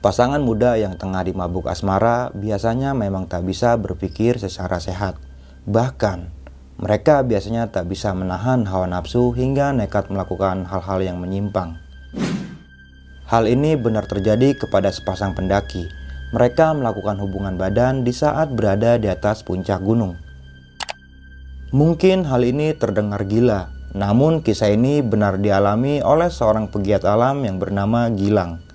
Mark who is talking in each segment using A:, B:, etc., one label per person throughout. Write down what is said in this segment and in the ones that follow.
A: Pasangan muda yang tengah dimabuk asmara biasanya memang tak bisa berpikir secara sehat. Bahkan, mereka biasanya tak bisa menahan hawa nafsu hingga nekat melakukan hal-hal yang menyimpang. Hal ini benar terjadi kepada sepasang pendaki. Mereka melakukan hubungan badan di saat berada di atas puncak gunung. Mungkin hal ini terdengar gila, namun kisah ini benar dialami oleh seorang pegiat alam yang bernama Gilang.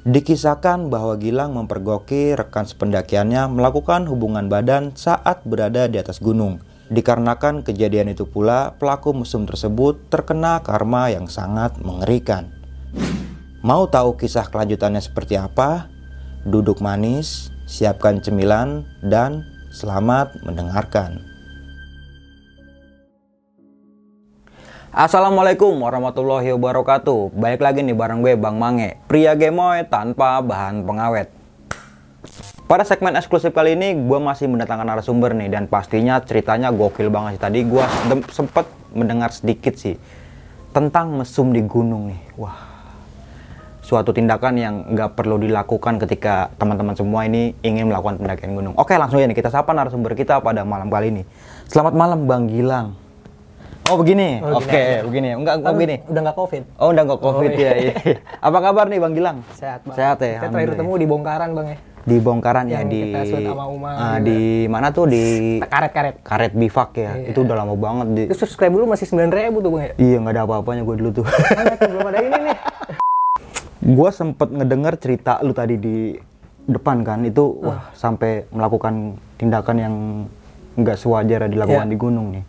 A: Dikisahkan bahwa Gilang mempergoki rekan sependakiannya melakukan hubungan badan saat berada di atas gunung. Dikarenakan kejadian itu pula, pelaku mesum tersebut terkena karma yang sangat mengerikan. Mau tahu kisah kelanjutannya seperti apa? Duduk manis, siapkan cemilan, dan selamat mendengarkan. Assalamualaikum warahmatullahi wabarakatuh. Baik lagi nih bareng gue Bang Mange Pria gemoy tanpa bahan pengawet. Pada segmen eksklusif kali ini gue masih mendatangkan narasumber nih Dan pastinya ceritanya gokil banget sih. Tadi gue sempet mendengar sedikit sih Tentang mesum di gunung nih. Wah Suatu tindakan yang nggak perlu dilakukan ketika teman-teman semua ini ingin melakukan pendakian gunung. Oke langsung ya nih kita sapa narasumber kita pada malam kali ini. Selamat malam Bang Gilang Oh begini, oh, oke okay, begini. Enggak, enggak begini.
B: Udah enggak covid.
A: Oh udah enggak covid oh, iya. ya. Iya. Apa kabar nih Bang Gilang?
B: Sehat bang.
A: Sehat ya.
B: Kita terakhir ketemu di Bongkaran bang ya.
A: Di Bongkaran ya
B: di.
A: Kita
B: sama Uma.
A: Uh, di mana tuh di.
B: Karet karet.
A: Karet bivak ya. Iya. Itu udah lama banget di.
B: Terus subscribe dulu masih sembilan ribu tuh bang ya.
A: Iya nggak ada apa-apanya gue dulu tuh.
B: belum ada ini nih.
A: gue sempet ngedenger cerita lu tadi di depan kan itu uh. wah sampai melakukan tindakan yang nggak sewajar dilakukan yeah. di gunung nih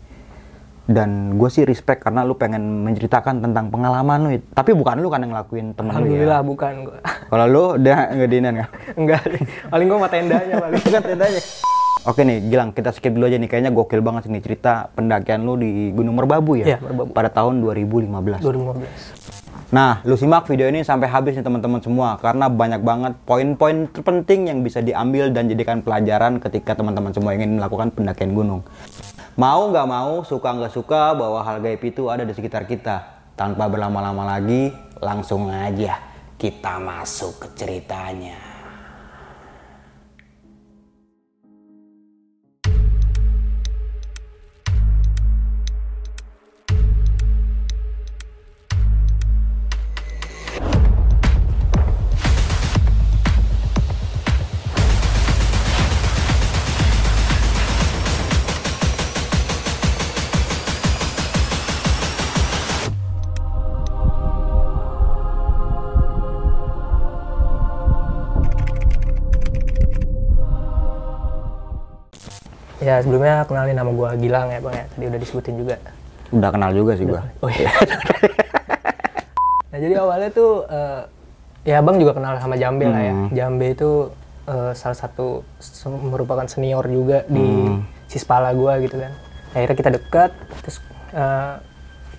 A: dan gue sih respect karena lu pengen menceritakan tentang pengalaman lu tapi bukan lu kan yang ngelakuin temen lu ya
B: Alhamdulillah bukan gue
A: kalau lu udah nggak diinan kan
B: enggak paling gue mah tendanya paling
A: kan tendanya Oke nih, Gilang, kita skip dulu aja nih. Kayaknya gokil banget nih cerita pendakian lu di Gunung Merbabu ya?
B: Iya, Merbabu.
A: Pada tahun 2015.
B: 2015.
A: Nah, lu simak video ini sampai habis nih teman-teman semua. Karena banyak banget poin-poin terpenting yang bisa diambil dan jadikan pelajaran ketika teman-teman semua ingin melakukan pendakian gunung. Mau nggak mau, suka nggak suka bahwa hal gaib itu ada di sekitar kita. Tanpa berlama-lama lagi, langsung aja kita masuk ke ceritanya.
B: Ya sebelumnya kenalin nama gue Gilang ya bang ya. Tadi udah disebutin juga.
A: Udah kenal juga sih gue.
B: Oh iya. nah jadi awalnya tuh uh, ya bang juga kenal sama Jambe hmm. lah ya. Hmm. Jambe itu uh, salah satu merupakan senior juga di hmm. Sispala gue gitu kan. Akhirnya kita dekat, terus uh,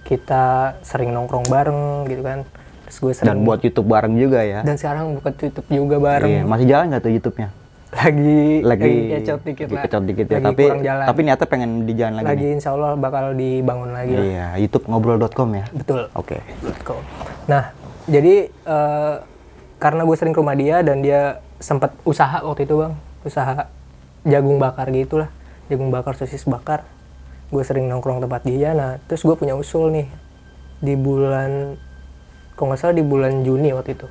B: kita sering nongkrong bareng gitu kan. Terus gue sering
A: dan buat YouTube bareng juga ya.
B: Dan sekarang buat YouTube juga bareng. Iya,
A: masih jalan nggak tuh YouTube-nya?
B: Lagi
A: lagi,
B: kecot dikit
A: lagi
B: lah.
A: Kecot dikit ya, lagi tapi jalan. tapi niatnya pengen di jalan lagi.
B: Lagi nih. insya Allah bakal dibangun lagi.
A: Iya, lah. YouTube ngobrol.com ya.
B: Betul.
A: Oke.
B: Okay. Nah, jadi uh, karena gue sering ke rumah dia dan dia sempat usaha waktu itu bang, usaha jagung bakar gitulah, jagung bakar sosis bakar. Gue sering nongkrong tempat dia. Nah, terus gue punya usul nih di bulan, kok nggak salah di bulan Juni waktu itu.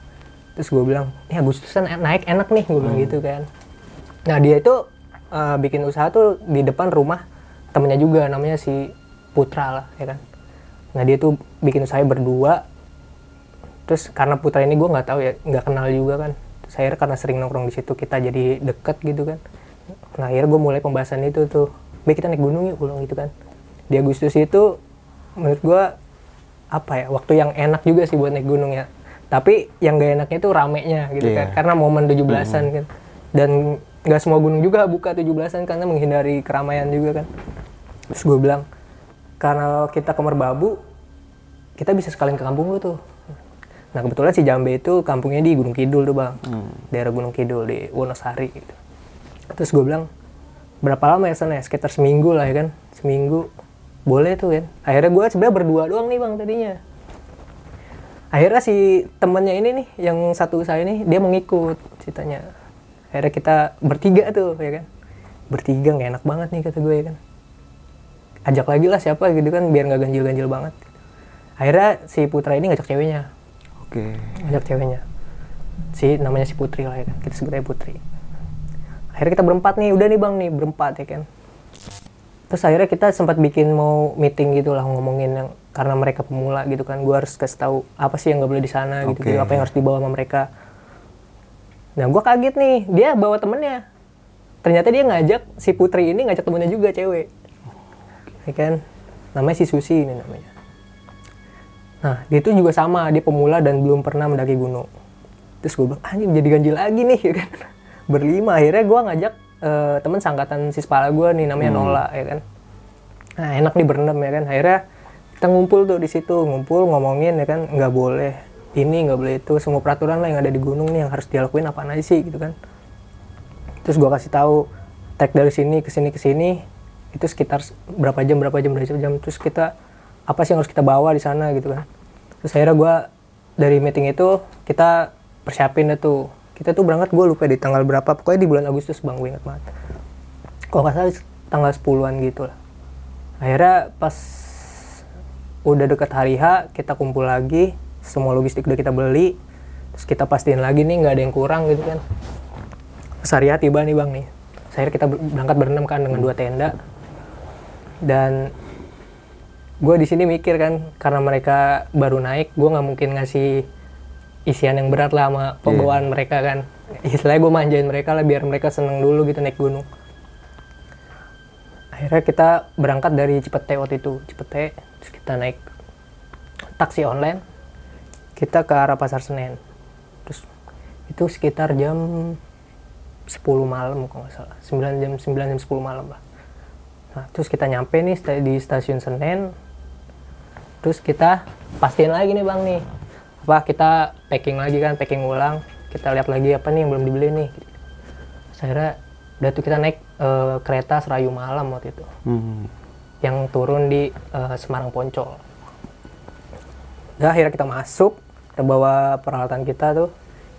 B: Terus gue bilang, ini Agustusan naik enak nih, gue bilang hmm. gitu kan Nah dia itu uh, bikin usaha tuh di depan rumah temennya juga namanya si Putra lah ya kan. Nah dia tuh bikin usaha berdua. Terus karena Putra ini gue nggak tahu ya nggak kenal juga kan. Saya karena sering nongkrong di situ kita jadi deket gitu kan. Nah akhirnya gue mulai pembahasan itu tuh. Baik kita naik gunung yuk ulang gitu kan. Di Agustus itu menurut gue apa ya waktu yang enak juga sih buat naik gunung ya. Tapi yang gak enaknya itu ramenya gitu yeah. kan. Karena momen 17-an mm -hmm. kan. Dan nggak semua gunung juga buka 17-an karena menghindari keramaian juga kan. Terus gue bilang karena kita ke Merbabu kita bisa sekalian ke kampung lu tuh. Nah kebetulan si Jambe itu kampungnya di Gunung Kidul tuh bang. Hmm. daerah Gunung Kidul di Wonosari gitu. Terus gue bilang berapa lama ya sana ya? Sekitar seminggu lah ya kan seminggu. Boleh tuh kan. Akhirnya gue sebenarnya berdua doang nih bang tadinya. Akhirnya si temennya ini nih yang satu saya ini dia mau ngikut ceritanya akhirnya kita bertiga tuh ya kan? Bertiga nggak enak banget nih kata gue ya kan? Ajak lagi lah siapa gitu kan biar nggak ganjil-ganjil banget. Akhirnya si Putra ini ngajak ceweknya.
C: Oke.
B: ngajak ceweknya. Si namanya si Putri lah ya kan? Kita sebut aja Putri. Akhirnya kita berempat nih udah nih bang nih berempat ya kan? Terus akhirnya kita sempat bikin mau meeting gitu lah ngomongin yang karena mereka pemula gitu kan gue harus kasih tahu apa sih yang nggak boleh di sana gitu,
C: Oke.
B: apa yang harus dibawa sama mereka nah gue kaget nih. Dia bawa temennya. Ternyata dia ngajak si Putri ini ngajak temennya juga cewek. Ya kan? Namanya si Susi ini namanya. Nah, dia itu juga sama, dia pemula dan belum pernah mendaki gunung. Terus gue bilang, anjing jadi ganjil lagi nih, ya kan. Berlima, akhirnya gue ngajak eh, temen sangkatan si sepala gue nih, namanya Nola, ya kan. Nah, enak nih berenam, ya kan. Akhirnya kita ngumpul tuh di situ, ngumpul ngomongin, ya kan, nggak boleh ini, nggak boleh itu, semua peraturan lah yang ada di gunung nih yang harus dilakuin apa aja sih, gitu kan. Terus gue kasih tahu trek dari sini ke sini ke sini itu sekitar berapa jam berapa jam berapa jam terus kita apa sih yang harus kita bawa di sana gitu kan. Terus akhirnya gue dari meeting itu kita persiapin tuh. Kita tuh berangkat gue lupa di tanggal berapa pokoknya di bulan Agustus bang gue inget banget. Kalau nggak salah tanggal 10-an gitu lah. Akhirnya pas udah deket hari H kita kumpul lagi semua logistik udah kita beli terus kita pastiin lagi nih nggak ada yang kurang gitu kan. H tiba nih bang nih. Saya kita ber- berangkat berenam kan dengan dua tenda. Dan gue di sini mikir kan karena mereka baru naik gue nggak mungkin ngasih isian yang berat lah sama pembawaan mereka kan. Istilahnya gue manjain mereka lah biar mereka seneng dulu gitu naik gunung. Akhirnya kita berangkat dari Cipete waktu itu Cipete. Terus kita naik taksi online kita ke arah pasar Senen. Terus itu sekitar jam 10 malam kalau nggak salah. 9 jam 9 jam 10 malam lah. Nah terus kita nyampe nih di stasiun Senen. Terus kita pastiin lagi nih bang nih. Apa kita packing lagi kan packing ulang. Kita lihat lagi apa nih yang belum dibeli nih. Akhirnya udah tuh kita naik eh, kereta Serayu malam waktu itu.
C: Hmm.
B: yang turun di eh, Semarang Poncol. Udah akhirnya kita masuk, kita bawa peralatan kita tuh,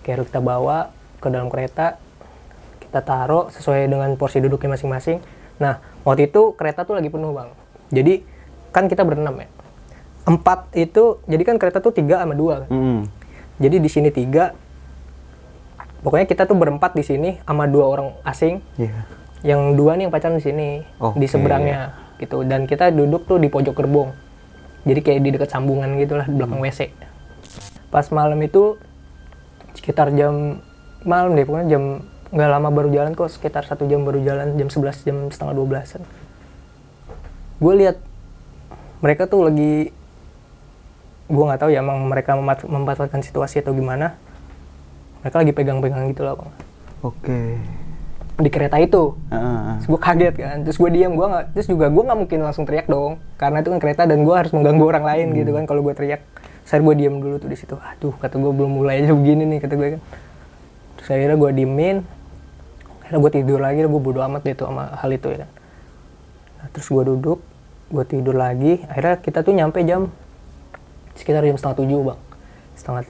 B: kayak kita bawa ke dalam kereta, kita taruh sesuai dengan porsi duduknya masing-masing. Nah, waktu itu kereta tuh lagi penuh bang. Jadi kan kita berenam ya. Empat itu, jadi kan kereta tuh tiga sama dua kan.
C: Hmm.
B: Jadi di sini tiga, pokoknya kita tuh berempat di sini sama dua orang asing
C: Iya.
B: yang dua nih yang pacaran di sini di
C: Oke.
B: seberangnya gitu dan kita duduk tuh di pojok gerbong jadi kayak di dekat sambungan gitulah di belakang WC pas malam itu sekitar jam malam deh pokoknya jam nggak lama baru jalan kok sekitar satu jam baru jalan jam 11 jam setengah 12an gue lihat mereka tuh lagi gue nggak tahu ya emang mereka memanfaatkan situasi atau gimana. Mereka lagi pegang-pegang gitu bang.
C: Oke.
B: di kereta itu. Terus gue kaget kan, terus gue diam, gue nggak, terus juga gue nggak mungkin langsung teriak dong, karena itu kan kereta dan gue harus mengganggu orang lain gitu kan kalau gue teriak. Saya gue diam dulu tuh di situ, aduh kata gue belum mulai aja begini nih kata gue kan. Terus akhirnya gue diemin, akhirnya gue tidur lagi, gue bodo amat deh tuh sama hal itu ya kan. Nah, terus gue duduk, gue tidur lagi, akhirnya kita tuh nyampe jam sekitar jam setengah tujuh bang, setengah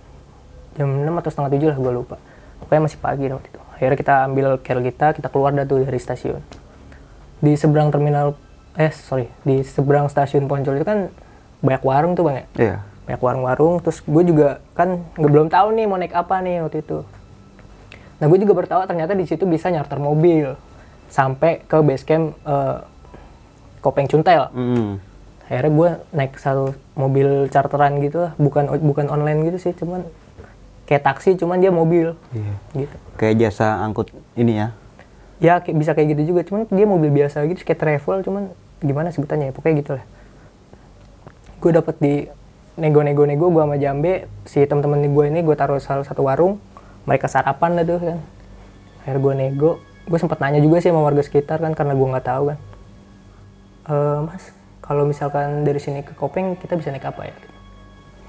B: jam enam atau setengah tujuh lah gue lupa. Pokoknya masih pagi waktu itu. Akhirnya kita ambil care kita, kita keluar dah tuh dari stasiun di seberang terminal eh sorry di seberang stasiun Poncol itu kan banyak warung tuh bang ya
C: Iya.
B: Banyak warung-warung. Terus gue juga kan nggak belum tahu nih mau naik apa nih waktu itu. Nah gue juga bertahu ternyata di situ bisa nyarter mobil sampai ke base camp eh, Kopeng Cuntel.
C: Hmm.
B: akhirnya gue naik satu mobil charteran gitu lah. Bukan bukan online gitu sih cuman kayak taksi cuman dia mobil.
C: Iya.
B: gitu.
C: Kayak jasa angkut ini ya.
B: ya kayak- bisa kayak gitu juga cuman dia mobil biasa gitu kayak travel cuman gimana sebutannya ya? Pokoknya gitu lah gue dapet di nego-nego-nego gue sama Jambe si teman-teman gue ini gue taruh salah satu warung mereka sarapan lah tuh kan akhirnya gue nego gue sempat nanya juga sih sama warga sekitar kan karena gue nggak tahu kan "Eh, mas kalau misalkan dari sini ke Kopeng kita bisa naik apa ya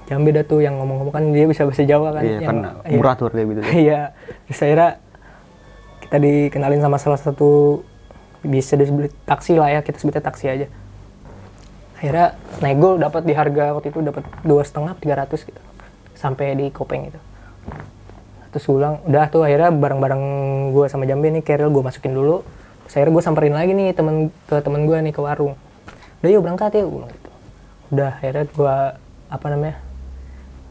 B: Jambe dah tuh yang ngomong-ngomong kan dia bisa bahasa Jawa kan
C: Iya,
B: yang- iya.
C: murah tuh harga gitu.
B: Iya, terus akhirnya kita dikenalin sama salah satu bisa disebut taksi lah ya, kita sebutnya taksi aja. Akhirnya nego dapat di harga waktu itu dapat dua setengah tiga ratus gitu. sampai di kopeng itu terus gue bilang udah tuh akhirnya barang-barang gue sama Jambe nih keril gue masukin dulu. Terus akhirnya gue samperin lagi nih temen ke temen gue nih ke warung. Udah yuk berangkat yuk gue bilang gitu. Udah akhirnya gue apa namanya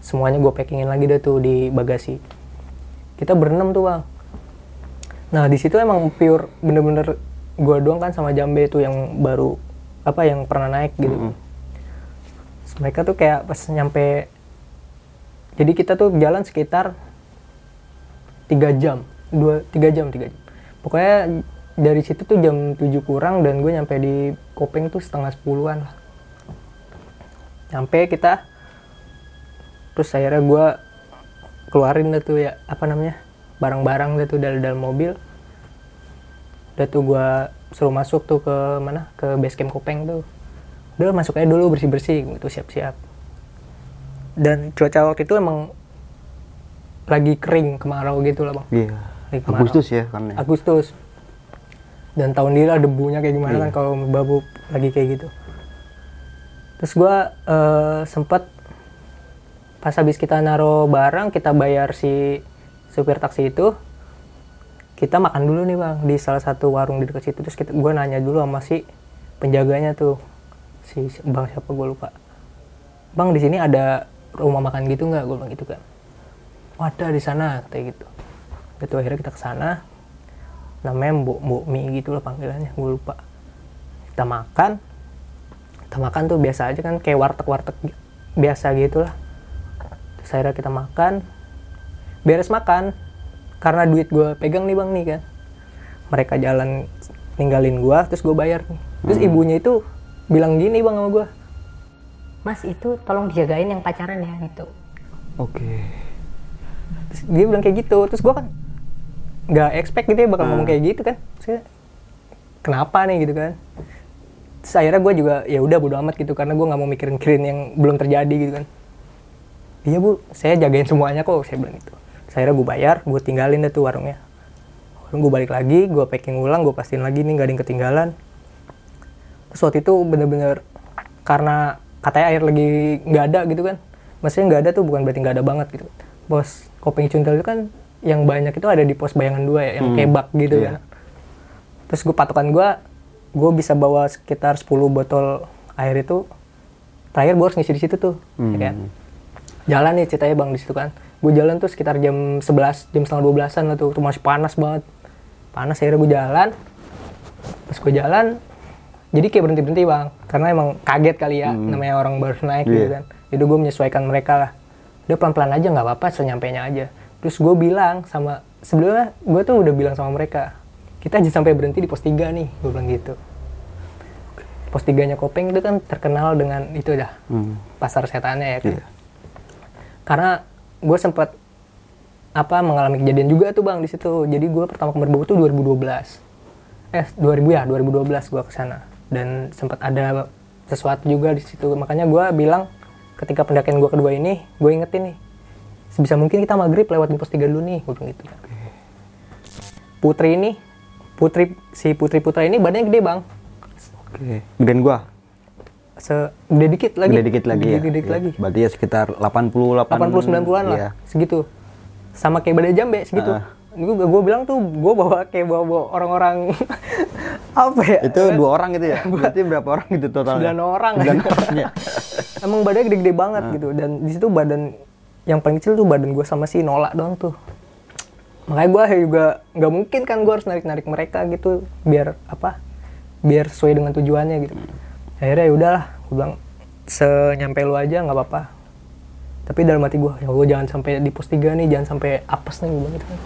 B: semuanya gue packingin lagi deh tuh di bagasi. Kita berenam tuh bang. Nah di situ emang pure bener-bener gue doang kan sama Jambe tuh yang baru apa yang pernah naik gitu. Terus mereka tuh kayak pas nyampe jadi kita tuh jalan sekitar tiga jam dua tiga jam tiga jam. Pokoknya dari situ tuh jam 7 kurang dan gue nyampe di Kopeng tuh setengah sepuluhan lah. Nyampe kita terus akhirnya gue keluarin deh tuh ya apa namanya barang-barang deh tuh dari dalam mobil. Udah tuh gue suruh masuk tuh ke mana ke base camp Kopeng tuh udah masuk aja dulu bersih-bersih gitu siap-siap dan cuaca waktu itu emang lagi kering kemarau gitu lah bang
C: Iya. Agustus ya kan. ya?
B: Agustus dan tahun ini lah debunya kayak gimana
C: Iya.
B: kan kalau babu lagi kayak gitu terus gua eh, sempet pas habis kita naro barang kita bayar si supir taksi itu kita makan dulu nih bang di salah satu warung di dekat situ. Terus kita gua nanya dulu sama si penjaganya tuh si bang siapa gue lupa. Bang di sini ada rumah makan gitu nggak? Gue bilang gitu kan oh, ada di sana kayak gitu. Itu akhirnya kita ke sana. Namanya Mbok Mbok mie gitu lah panggilannya gue lupa. Kita makan. Kita makan tuh biasa aja kan kayak warteg warteg biasa gitu lah. Terus akhirnya kita makan. Beres makan karena duit gue pegang nih bang nih kan. Mereka jalan ninggalin gue terus gue bayar nih. Terus ibunya itu bilang gini bang sama gue
D: Mas itu tolong dijagain yang pacaran ya gitu.
C: Oke.
B: Terus dia bilang kayak gitu. Terus gue kan nggak expect gitu ya bakal ngomong kayak gitu kan. Terus, kenapa nih? gitu kan. Terus akhirnya gue juga ya udah bodo amat gitu karena gue nggak mau mikirin mikirin yang belum terjadi gitu kan. Iya bu saya jagain semuanya kok saya bilang gitu akhirnya gue bayar gue tinggalin deh tuh warungnya. Warung gue balik lagi gue packing ulang gue pastiin lagi nih nggak ada yang ketinggalan. Terus waktu itu bener-bener karena katanya air lagi nggak ada gitu kan. Maksudnya nggak ada tuh bukan berarti nggak ada banget gitu. Pos kopeng cuntel itu kan yang banyak itu ada di pos bayangan dua ya yang
C: Hmm,
B: kayak bak gitu
C: iya.
B: kan. Terus gue patokan gue gue bisa bawa sekitar 10 botol air itu. Terakhir gue harus ngisi di situ tuh ya kan.
C: Hmm.
B: jalan nih ceritanya bang di situ kan gue jalan tuh sekitar jam 11 jam setengah 12an lah tuh tuh masih panas banget. Panas akhirnya gue jalan. Pas gue jalan jadi kayak berhenti berhenti bang. Karena emang kaget kali ya namanya orang baru naik gitu
C: Iya.
B: kan. Jadi gue menyesuaikan mereka lah. Udah pelan pelan aja nggak apa apa senyampainya aja. Terus gue bilang sama sebelumnya gue tuh udah bilang sama mereka kita aja sampai berhenti di pos 3 nih gue bilang gitu. Pos 3 nya Kopeng itu kan terkenal dengan itu dah
C: Hmm.
B: pasar setannya ya kan.
C: Iya.
B: karena gue sempat apa mengalami kejadian juga tuh bang di situ. Jadi gue pertama kali berbau tuh 2012 eh 2000 ya 2012 gue ke sana dan sempat ada sesuatu juga di situ. Makanya gue bilang ketika pendakian gue kedua ini gue ingetin nih sebisa mungkin kita maghrib lewat di pos 3 dulu nih gue gitu. Kan Putri ini Putri si Putri Putra ini badannya gede bang.
C: Oke. Gedein gua.
B: segede dikit lagi
C: Gede dikit lagi ya.
B: Gede dikit
C: Iya.
B: lagi
C: Berarti ya sekitar 80
B: 80 90-an lah
C: Iya.
B: segitu sama kayak badai jambe segitu
C: Ah.
B: gue gue bilang tuh gue bawa kayak bawa, bawa orang-orang apa ya
C: Itu dua orang gitu ya? Berarti berapa orang gitu totalnya?
B: sembilan orang
C: Sembilan orang ya.
B: emang badannya gede-gede banget
C: Ah.
B: gitu dan di situ badan yang paling kecil tuh badan gue sama si Nola doang tuh makanya gue juga nggak mungkin kan gue harus narik-narik mereka gitu biar apa biar sesuai dengan tujuannya gitu akhirnya ya udahlah gue bilang senyampe lu aja nggak apa-apa. Tapi dalam hati gue ya gue jangan sampai di pos 3 nih jangan sampai apes nih gue bilang gitu kan.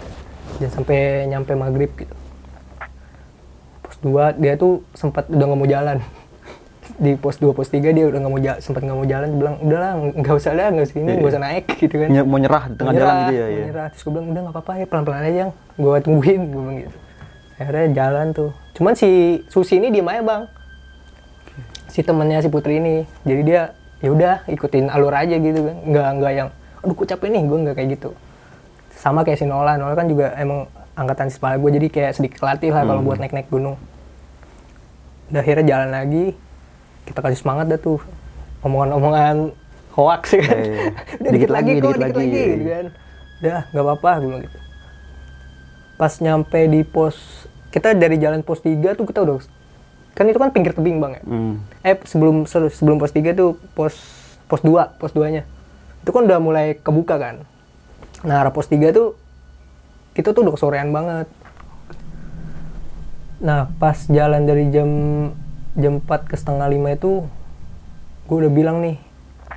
B: Jangan sampai nyampe maghrib gitu. Pos 2 dia tuh sempat udah nggak mau jalan. Di pos 2 pos 3 dia udah nggak mau jalan sempat nggak mau jalan dia bilang udahlah nggak usah lah nggak usah ini nggak usah naik gitu kan.
C: Ny- Mau nyerah di tengah jalan gitu ya?
B: mau
C: ya.
B: nyerah. terus gue bilang udah nggak apa-apa ya pelan-pelan aja yang gue tungguin gue bilang gitu. Akhirnya jalan tuh. Cuman si Susi ini diem aja bang si temennya si Putri ini. Jadi dia ya udah ikutin alur aja gitu kan. Nggak nggak yang aduh gue capek nih. Gue nggak kayak gitu. Sama kayak si Nola. Nola kan juga emang angkatan sepala gue jadi kayak sedikit latih lah kalau buat naik-naik gunung. Udah akhirnya jalan lagi. Kita kasih semangat dah tuh. Omongan-omongan hoax. Ya kan
C: Iya, iya.
B: Udah
C: Dikit lagi,
B: kok,
C: dikit
B: dikit
C: lagi.
B: lagi. gitu kan. Udah nggak apa-apa gue gitu. Pas nyampe di pos kita dari jalan pos 3 tuh kita udah kan itu kan pinggir tebing bang ya?
C: Hmm.
B: eh sebelum sebelum pos 3 tuh pos pos 2 pos 2 nya itu kan udah mulai kebuka kan? Nah arah pos 3 tuh kita tuh udah kesorean banget. Nah pas jalan dari jam jam 4 ke setengah 5 itu gue udah bilang nih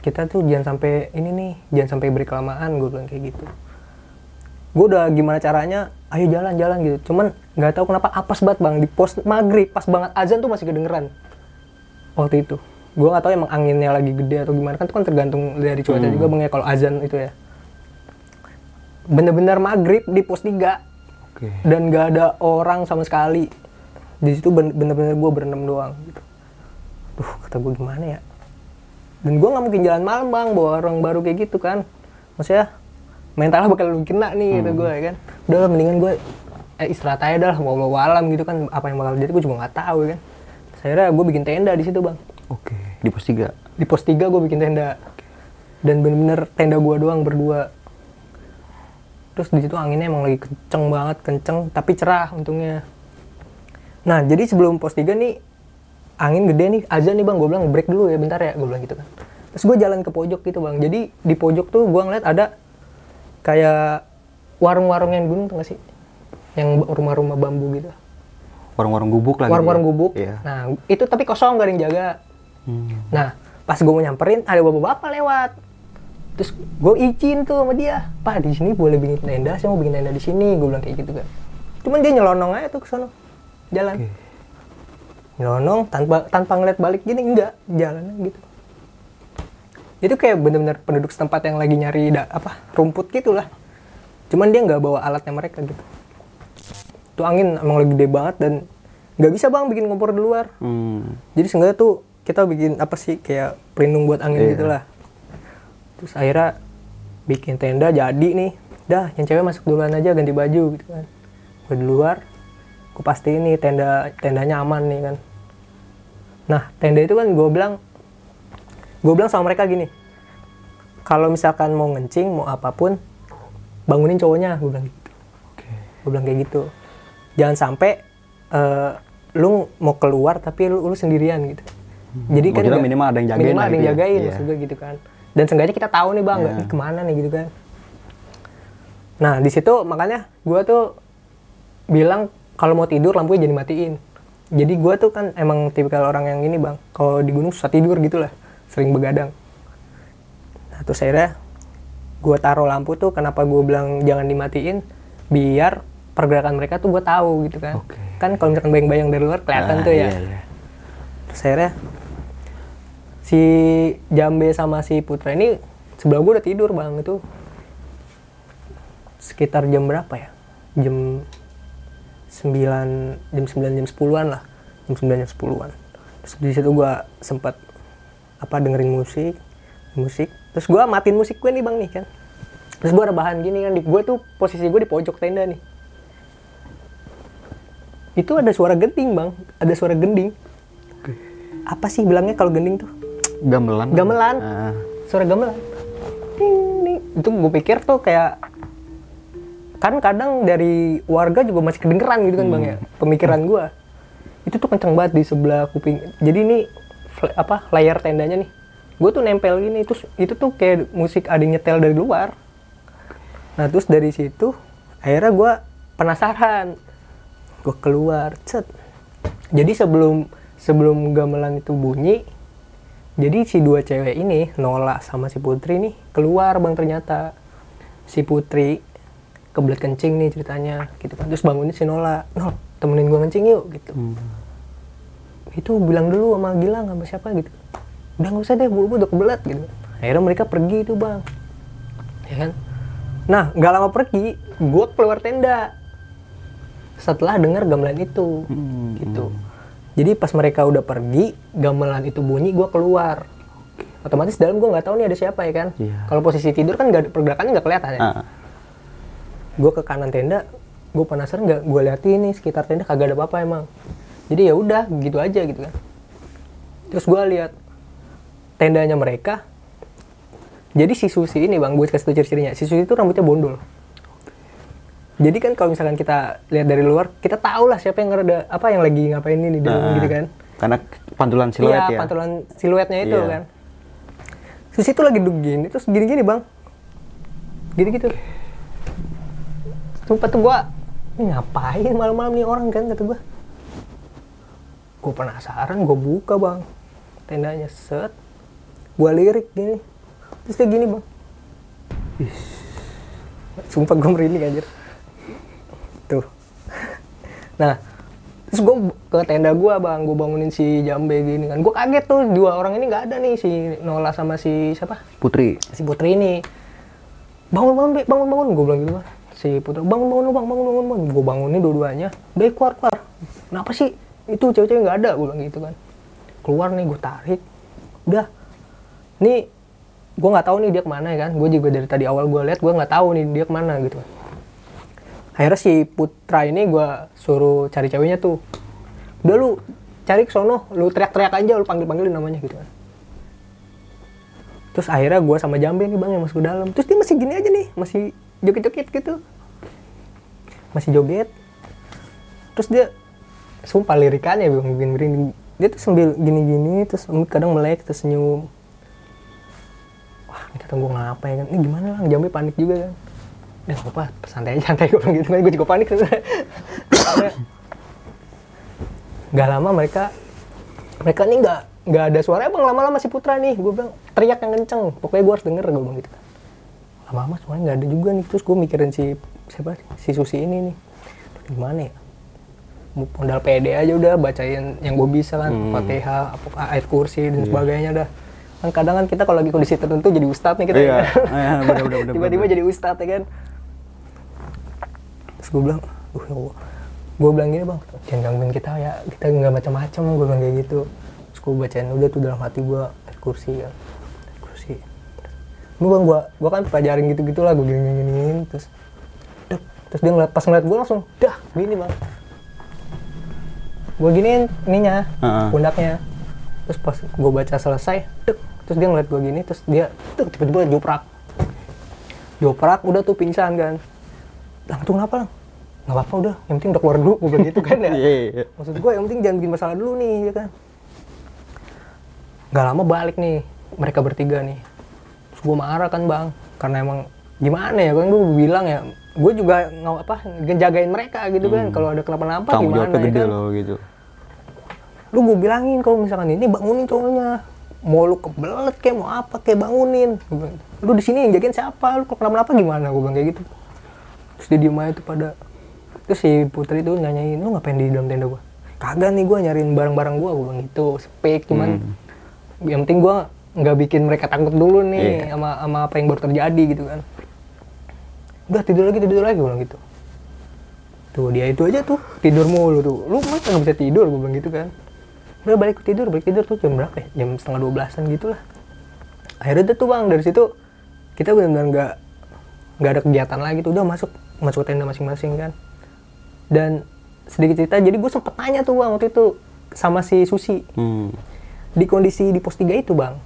B: kita tuh jangan sampai ini nih jangan sampai beri kelamaan gue bilang kayak gitu. Gue udah gimana caranya ayo jalan-jalan gitu. Cuman nggak tahu kenapa apes banget bang. Di pos maghrib pas banget azan tuh masih kedengeran. Waktu itu. Gue nggak tahu emang anginnya lagi gede atau gimana. Kan itu kan tergantung dari cuaca juga bang ya kalau azan itu ya. Bener-bener maghrib di pos 3
C: Oke.
B: dan nggak ada orang sama sekali. Di situ ben- bener-bener gue berenam doang gitu. Duh kata gue gimana ya? Dan gue nggak mungkin jalan malam bang. Bawa orang baru kayak gitu kan. Maksudnya mentalnya bakal lu kena nih gitu gue ya kan. Udah mendingan gue eh, istirahat aja dah mau alam gitu kan apa yang bakal jadi gue juga nggak tahu kan. Saya gue bikin tenda di situ bang.
C: Oke. Di pos 3.
B: di pos 3 gue bikin tenda. Dan bener-bener tenda gue doang berdua. Terus di situ anginnya emang lagi kenceng banget kenceng tapi cerah untungnya. Nah jadi sebelum pos 3 nih angin gede nih azan nih bang. Gue bilang break dulu ya bentar ya gue bilang gitu kan. Terus gue jalan ke pojok gitu bang. Jadi di pojok tuh gue ngeliat ada kayak warung-warung yang gunung tuh gak sih yang rumah-rumah bambu gitu
C: Warung-warung gubuk lagi.
B: warung-warung gubuk
C: Iya.
B: nah itu tapi kosong gak ada yang jaga
C: Hmm.
B: Nah, pas gue mau nyamperin, ada bapak-bapak lewat. Terus gue izin tuh sama dia, Pak di sini boleh bikin tenda, saya mau bikin tenda di sini. Gue bilang kayak gitu kan. Cuman dia nyelonong aja tuh ke sono, jalan.
C: Oke.
B: Nyelonong tanpa tanpa ngeliat balik gini enggak, jalan gitu. Itu kayak bener-bener penduduk setempat yang lagi nyari da, apa rumput gitu lah. Cuman dia nggak bawa alatnya mereka gitu. Tuh angin emang lagi gede banget dan nggak bisa bang bikin kompor di luar.
C: Hmm.
B: jadi seenggaknya tuh kita bikin apa sih kayak pelindung buat angin
C: Iya.
B: gitu lah terus akhirnya bikin tenda jadi nih. Dah yang cewek masuk duluan aja ganti baju gitu kan. Gue di luar gue pasti ini tenda tendanya aman nih kan. Nah tenda itu kan gue bilang gue bilang sama mereka gini kalau misalkan mau ngencing mau apa pun bangunin cowoknya gue bilang gitu.
C: Oke.
B: gue bilang kayak gitu jangan sampai eh, lu mau keluar tapi lu, lu sendirian gitu. Jadi kan
C: minimal ada yang jagain
B: minimal ada yang
C: gitu ya.
B: jagain maksud gue gitu kan. Dan seenggaknya kita tahu nih bang
C: Iya.
B: ih, ke mana nih gitu kan. Nah di situ makanya gue tuh bilang kalau mau tidur lampunya jadi matiin. Jadi gue tuh kan emang tipikal orang yang ini bang. Kalau di gunung susah tidur gitu lah sering begadang. Nah terus akhirnya gue taruh lampu tuh kenapa gue bilang jangan dimatiin? Biar pergerakan mereka tuh gue tahu gitu kan.
C: Oke.
B: kan kalau misalkan bayang-bayang dari luar kelihatan
C: Ah,
B: tuh ya.
C: iya, iya.
B: terus akhirnya si Jambe sama si Putra ini sebelah gue udah tidur bang itu sekitar jam berapa ya? Jam 9 jam 9 jam 10-an lah. Jam 9 jam 10-an terus di situ gue sempat apa dengerin musik musik. Terus gue matiin musik gue nih bang nih kan. Terus gue rebahan gini kan di gue tuh posisi gue di pojok tenda nih itu ada suara gending bang. Ada suara gending. Apa sih bilangnya kalau gending tuh?
C: Gamelan.
B: Gamelan.
C: Ah.
B: suara gamelan. Ding, ding. itu gue pikir tuh kayak kan kadang dari warga juga masih kedengeran gitu kan bang ya pemikiran gue itu tuh kenceng banget di sebelah kuping. Jadi ini apa layar tendanya nih. Gue tuh nempel gini terus itu tuh kayak musik ada nyetel dari luar. Nah terus dari situ akhirnya gue penasaran gue keluar cet. Jadi sebelum sebelum gamelan itu bunyi jadi si dua cewek ini Nola sama si Putri nih keluar bang ternyata. Si Putri kebelet kencing nih ceritanya gitu kan. Terus bangunin si Nola Nol temenin gue kencing yuk gitu.
C: Hmm.
B: itu bilang dulu sama Gilang sama siapa gitu. Udah nggak usah deh buru udah kebelet gitu. Akhirnya mereka pergi itu bang. Ya kan? Nah nggak lama pergi gue keluar tenda setelah dengar gamelan itu.
C: Hmm.
B: gitu. Jadi pas mereka udah pergi gamelan itu bunyi gue keluar. Otomatis dalam gue nggak tahu nih ada siapa ya kan?
C: Iya.
B: kalau posisi tidur kan ada- pergerakannya nggak kelihatan ya?
C: Ah.
B: gue ke kanan tenda gue penasaran nggak? Gue liatin nih sekitar tenda kagak ada apa-apa emang. Jadi ya udah gitu aja gitu kan. Terus gue lihat tendanya mereka. Jadi si Susi ini bang gue kasih tau ciri-cirinya. Si Susi itu rambutnya bondol jadi kan kalau misalkan kita lihat dari luar kita tahu lah siapa yang ngerada apa yang lagi ngapain ini di dalam
A: Nah,
B: gitu kan.
A: Karena pantulan siluet
B: iya
A: ya.
B: pantulan siluetnya itu
A: Iya.
B: kan. Susi itu lagi gini terus gini-gini bang. Gitu-gitu. Sumpah tuh gua ini ngapain malam-malam nih orang? kan kata gua. Gua penasaran gua buka bang tendanya set. Gua lirik gini. Terus dia gini bang. Sumpah gua merinding anjir tuh nah terus gue ke tenda gua bang. Gue bangunin si jambe gini kan. Gue kaget tuh dua orang ini nggak ada nih si Nola sama si siapa?
A: Putri.
B: si Putri ini. Bangun bangun Be, bangun bangun gue bilang gitu kan si Putri bangun bangun bang. Bangun bangun bangun gue bangunin dua-duanya. Udah keluar keluar kenapa sih? Itu cewek-cewek nggak ada. Gue bilang gitu kan. Keluar nih gue tarik. Udah. Nih gue nggak tahu nih dia ke mana ya kan. Gue juga dari tadi awal gue lihat gue nggak tahu nih dia ke mana gitu akhirnya si Putra ini gue suruh cari ceweknya tuh. Udah lu cari ke sono lu teriak-teriak aja lu panggil-panggilin namanya gitu kan. Terus akhirnya gue sama Jambe nih bang yang masuk ke dalam. Terus dia masih gini aja nih masih joget-joget gitu. Masih joget. Terus dia sumpah lirikannya bang bikin merinding dia tuh sambil gini-gini terus kadang melek terus senyum. Wah ini kata gue ngapain kan? Ini gimana lah Jambe panik juga kan ya nggak apa santai aja santai. Gue bilang gitu. Kan gue juga panik. Nggak lama mereka mereka nih nggak nggak ada suara. Bang lama-lama si Putra nih. Gue bilang teriak yang kenceng. Pokoknya gue harus denger gue bilang gitu lama-lama suaranya nggak ada juga nih. Terus gue mikirin si siapa? Si Susi ini nih. Gimana ya? Modal PD aja udah bacain yang gue bisa kan. Fatihah apa ayat kursi dan sebagainya dah. Kan kadang kan kita kalau lagi kondisi tertentu jadi ustadz nih kita
A: Iya,
B: ya.
A: iya,
B: tiba-tiba jadi ustadz ya kan gue bilang uh ya Allah. Gue bilang gini bang jangan gangguin kita ya. Kita nggak macam-macam. Gue bilang kayak gitu. Terus gue bacain udah tuh dalam hati gue kursi ya. Kursi. Lu bang gue gue kan pelajarin gitu-gitu lah gue gini giniin terus dek, terus dia ngeliat pas ngeliat gue langsung dah gini bang. Gue giniin ininya
A: Heeh.
B: pundaknya. Terus pas gue baca selesai dek, terus dia ngeliat gue gini terus dia dek, tiba-tiba joprak. Joprak udah tuh pingsan kan. Lang tuh kenapa lang nggak apa-apa udah. Yang penting udah keluar dulu gue bilang gitu kan ya.
A: Iya, iya.
B: maksud gue yang penting jangan bikin masalah dulu nih ya kan? Nggak lama balik nih mereka bertiga nih. Terus gue marah kan bang. Karena emang gimana ya kan gue bilang ya gue juga nggak apa ngejagain mereka gitu kan. Kalau ada kenapa-napa
A: Hmm.
B: Gimana ya
A: gede
B: kan?
A: loh gitu.
B: lu gue bilangin kalau misalkan ini bangunin cowoknya. Mau lu kebelet kayak mau apa kayak bangunin. Lu di sini yang jagain siapa? Lu kalau kenapa-napa gimana? Gue bilang kayak gitu. Terus dia diem aja tuh pada terus si putri tuh nanyain lu ngapain di dalam tenda gue kagak nih gue nyariin barang-barang gue gue bilang gitu speak cuman yang penting gue nggak bikin mereka takut dulu nih
A: Iya.
B: sama sama apa yang baru terjadi gitu kan. Udah tidur lagi tidur lagi gue bilang gitu. Tuh dia itu aja tuh tidur mulu tuh. Lu masa nggak bisa tidur? Gue bilang gitu kan. Udah balik tidur balik tidur tuh jam berapa ya? Jam setengah dua belasan gitu lah. Akhirnya udah tuh bang dari situ kita benar-benar nggak nggak ada kegiatan lagi tuh. Udah masuk masuk ke tenda masing-masing kan dan sedikit cerita jadi gue sempet nanya tuh bang waktu itu sama si Susi.
A: Hmm.
B: di kondisi di pos 3 itu bang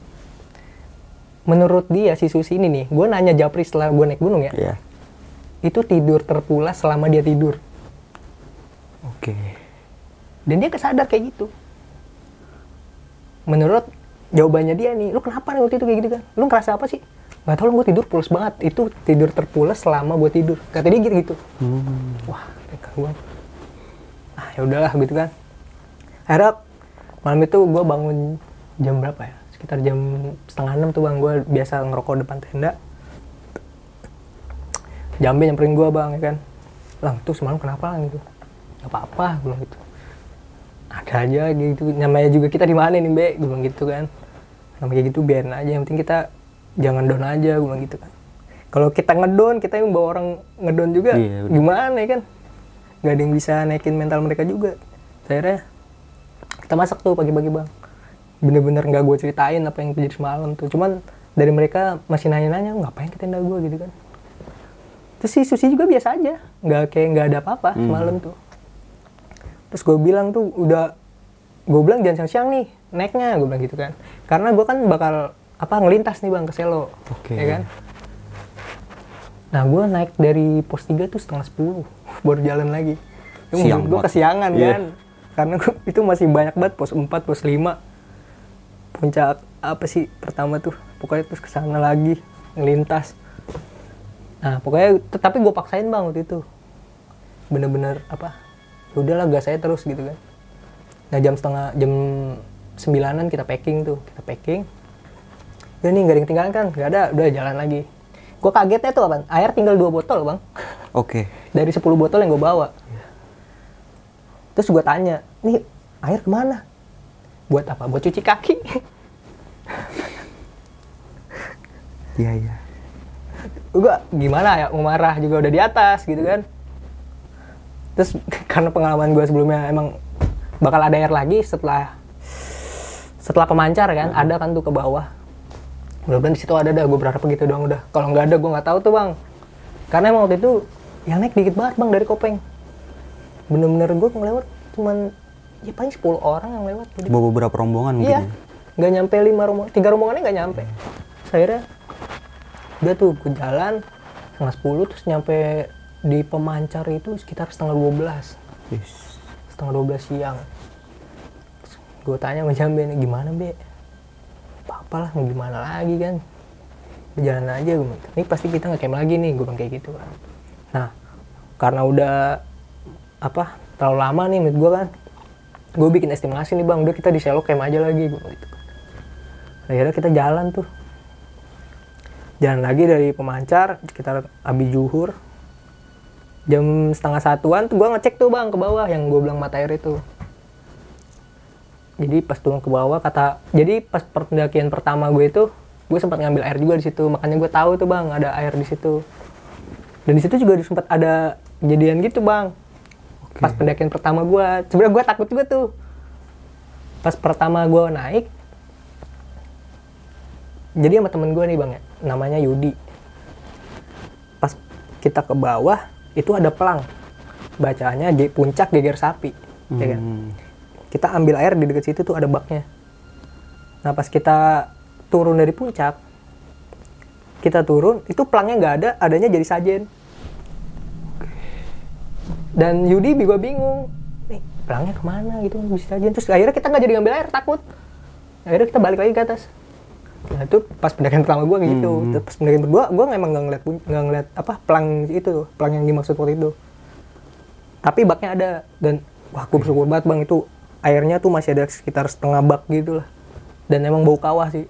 B: menurut dia si Susi ini nih gue nanya Japri setelah gue naik gunung ya.
A: Iya.
B: itu tidur terpulas selama dia tidur.
A: Oke.
B: dan dia kesadar kayak gitu. Menurut jawabannya dia nih lu kenapa nih waktu itu kayak gitu kan? Lu ngerasa apa sih? Nggak tahu lu gue tidur pulas banget. Itu tidur terpulas selama gue tidur. Kata dia gitu gitu wah mereka gue ah ya udahlah gitu kan. Akhirnya malam itu gue bangun jam berapa ya? Sekitar jam setengah enam tuh bang. Gue biasa ngerokok depan tenda. Jambe nyamperin gue bang ya kan. Lang tuh semalam kenapa lang gitu? Nggak apa-apa gue bilang gitu. Ada aja gitu. Namanya juga kita di mana nih mbak? Gue bilang gitu kan. Namanya gitu biarin aja. Yang penting kita jangan down aja gue bilang gitu kan. Kalau kita ngedon kita yang bawa orang ngedon juga
A: Iya, bener.
B: gimana ya kan nggak ada yang bisa naikin mental mereka juga. Akhirnya kita masak tuh pagi-pagi bang. Bener-bener nggak gue ceritain apa yang terjadi semalam tuh. Cuman dari mereka masih nanya-nanya ngapain ke tenda gue gitu kan. Terus si Susi juga biasa aja. Nggak kayak nggak ada apa-apa semalam tuh. Terus gue bilang tuh udah gue bilang jangan siang-siang nih naiknya. Gue bilang gitu kan. Karena gue kan bakal apa ngelintas nih bang ke Selo.
A: Oke.
B: ya kan nah gue naik dari pos 3 tuh setengah 10 baru jalan lagi. Itu
A: Siang
B: gue
A: banget.
B: kesiangan
A: Iya.
B: kan? Karena gua- itu masih banyak banget pos 4 pos 5 puncak apa sih pertama tuh? Pokoknya terus ke sana lagi ngelintas. Nah pokoknya tetapi gue paksain bang waktu itu. Bener-bener apa "Ya udahlah gas saya terus gitu kan. Nah jam setengah jam sembilanan kita packing tuh kita packing. Ya nih nggak ada yang tinggalan kan? Nggak ada udah jalan lagi gue kagetnya tuh apa air tinggal dua botol bang.
A: Oke.
B: dari 10 botol yang gue bawa. Terus gue tanya nih air ke mana? Buat apa? Buat cuci kaki.
A: Iya iya.
B: gue gimana ya? Mau marah juga udah di atas gitu kan. Terus karena pengalaman gue sebelumnya emang bakal ada air lagi setelah setelah pemancar kan ada kan tuh ke bawah mudah-mudahan di situ ada dah gue berharap begitu doang udah kalau nggak ada gue nggak tahu tuh bang karena emang waktu itu yang naik dikit banget bang dari kopeng bener-bener gue ngelewat cuman ya paling 10 orang yang lewat
A: Bawa beberapa rombongan mungkin.
B: Iya,
A: ya?
B: nggak nyampe lima rombongan, tiga rombongannya nggak nyampe. Terus akhirnya udah tuh gue jalan setengah sepuluh terus nyampe di pemancar itu sekitar setengah dua belas, setengah dua belas siang. Gue tanya sama Jambe gimana be? Apa lah mau gimana lagi kan? Jalan aja gue. Ini pasti kita nggak lagi nih gue bilang kayak gitu kan. Nah karena udah apa terlalu lama nih menurut gue kan gue bikin estimasi nih bang udah kita di selo camp aja lagi gue gitu akhirnya kita jalan tuh jalan lagi dari pemancar sekitar abi juhur jam setengah satuan tuh gue ngecek tuh bang ke bawah yang gue bilang mata air itu jadi pas turun ke bawah kata jadi pas pendakian pertama gue itu gue sempat ngambil air juga di situ. Makanya gue tahu tuh bang ada air di situ. Dan di situ juga sempat ada kejadian gitu bang. Pas pendakian pertama gue sebenarnya gue takut juga tuh. Pas pertama gue naik jadi sama temen gue nih bang ya namanya Yudi. Pas kita ke bawah itu ada pelang. Bacanya G puncak geger sapi ya kan?
A: Hmm.
B: Kita ambil air di dekat situ tuh ada baknya. Nah pas kita turun dari puncak kita turun itu pelangnya nggak ada adanya jadi sajen. Dan Yudi juga bingung nih pelangnya ke mana gitu bisa sajen? Terus akhirnya kita nggak jadi ngambil air takut. Akhirnya kita balik lagi ke atas. Nah itu pas pendakian pertama gue gitu. Terus pas pendakian kedua gue emang nggak ngeliat nggak ngeliat apa pelang itu pelang yang dimaksud waktu itu. Tapi baknya ada dan wah gue bersyukur banget bang itu airnya tuh masih ada sekitar setengah bak gitu lah. Dan emang bau kawah sih.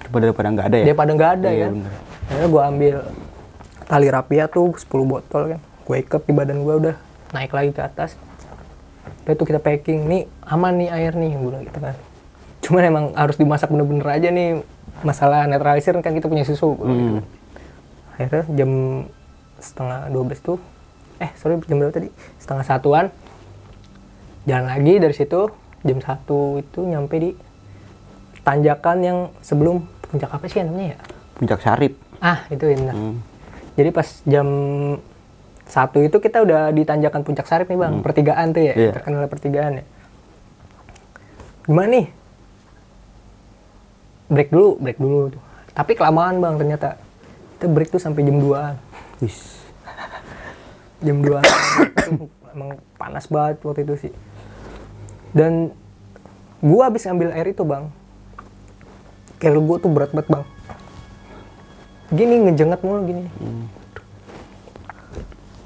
A: Daripada daripada nggak ada ya.
B: daripada nggak ada
A: Iya,
B: kan
A: bener.
B: akhirnya gue ambil tali rapia tuh 10 botol kan. Gue ikat di badan gue udah naik lagi ke atas. Udah tuh kita packing. Nih aman nih air nih gue bilang gitu kan. Cuman emang harus dimasak bener-bener aja nih. Masalah netralisir kan kita punya susu gitu.
A: Hmm.
B: akhirnya jam setengah 12 tuh eh sorry jam berapa tadi? Setengah satuan jalan lagi dari situ jam satu itu nyampe di tanjakan yang sebelum puncak apa sih namanya ya?
A: Puncak Sarip.
B: ah itu benar.
A: Hmm.
B: jadi pas jam satu itu kita udah di tanjakan puncak sarip nih bang. Pertigaan tuh ya
A: Iya.
B: terkenal pertigaan ya. Gimana nih? Break dulu break dulu tuh. Tapi kelamaan bang ternyata. Kita break tuh sampai jam 2
A: Wis.
B: jam 2 emang panas banget waktu itu sih dan gua habis ambil air itu bang. Keril gua tuh berat banget bang. Gini ngejengat mulu gini.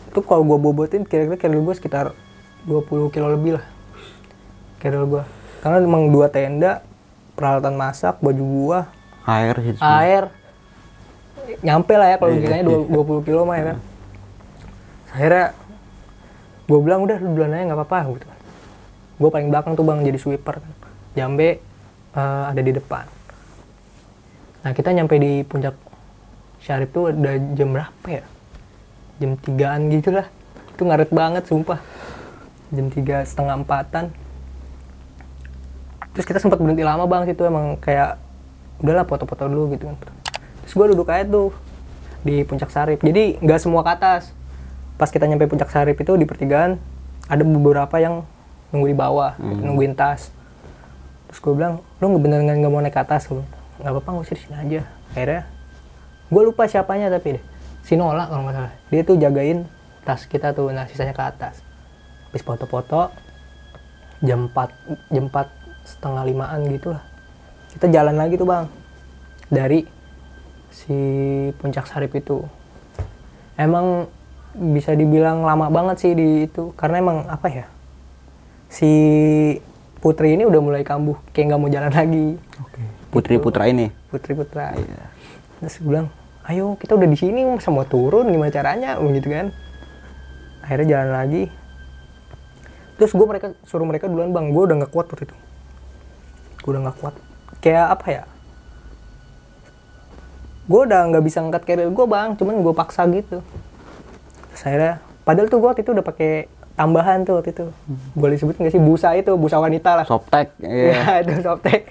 B: Itu kalau gua bobotin kira-kira keril gua sekitar 20 kilo lebih lah. Keril gua. Karena emang dua tenda peralatan masak baju gua
A: Air sih.
B: air. Nyampe lah ya kalau kitanya dua- 20 kilo mah ya kan. Akhirnya gue bilang udah lu duluan aja nggak apa-apa gitu gue paling belakang tuh bang jadi sweeper. Jambe eh, ada di depan. Nah kita nyampe di puncak syarif tuh udah jam berapa ya? Jam tigaan gitu lah itu ngaret banget sumpah. Jam tiga setengah empatan. Terus kita sempat berhenti lama bang situ emang kayak udahlah foto-foto dulu gitu kan. Terus gue duduk aja tuh di puncak sarip jadi nggak semua ke atas. Pas kita nyampe puncak sarip itu di pertigaan ada beberapa yang nunggu di bawah gitu, nungguin tas. Terus gue bilang lu nggak bener nggak mau naik ke atas? Lu nggak apa-apa ngusir sini aja. Akhirnya gue lupa siapanya tapi deh si Nola kalau nggak salah. Dia tuh jagain tas kita tuh nah sisanya ke atas. Habis foto-foto jam 4 jam 4 setengah limaan gitu lah kita jalan lagi tuh bang dari si puncak sarip itu. Emang bisa dibilang lama banget sih di itu karena emang apa ya si Putri ini udah mulai kambuh kayak nggak mau jalan lagi.
A: Putri putra ini.
B: Putri Putra terus gue bilang ayo kita udah di sini masa mau turun gimana caranya? Gitu kan. Akhirnya jalan lagi. Terus gue mereka suruh mereka duluan bang gue udah nggak kuat waktu itu. Gue udah nggak kuat. Kayak apa ya? Gue udah nggak bisa ngangkat carrier gue bang. Cuman gue paksa gitu. Terus akhirnya padahal tuh gue waktu itu udah pakai tambahan tuh waktu itu boleh disebut nggak sih busa itu busa wanita lah
A: Softtek.
B: ya
A: Iya.
B: itu softtek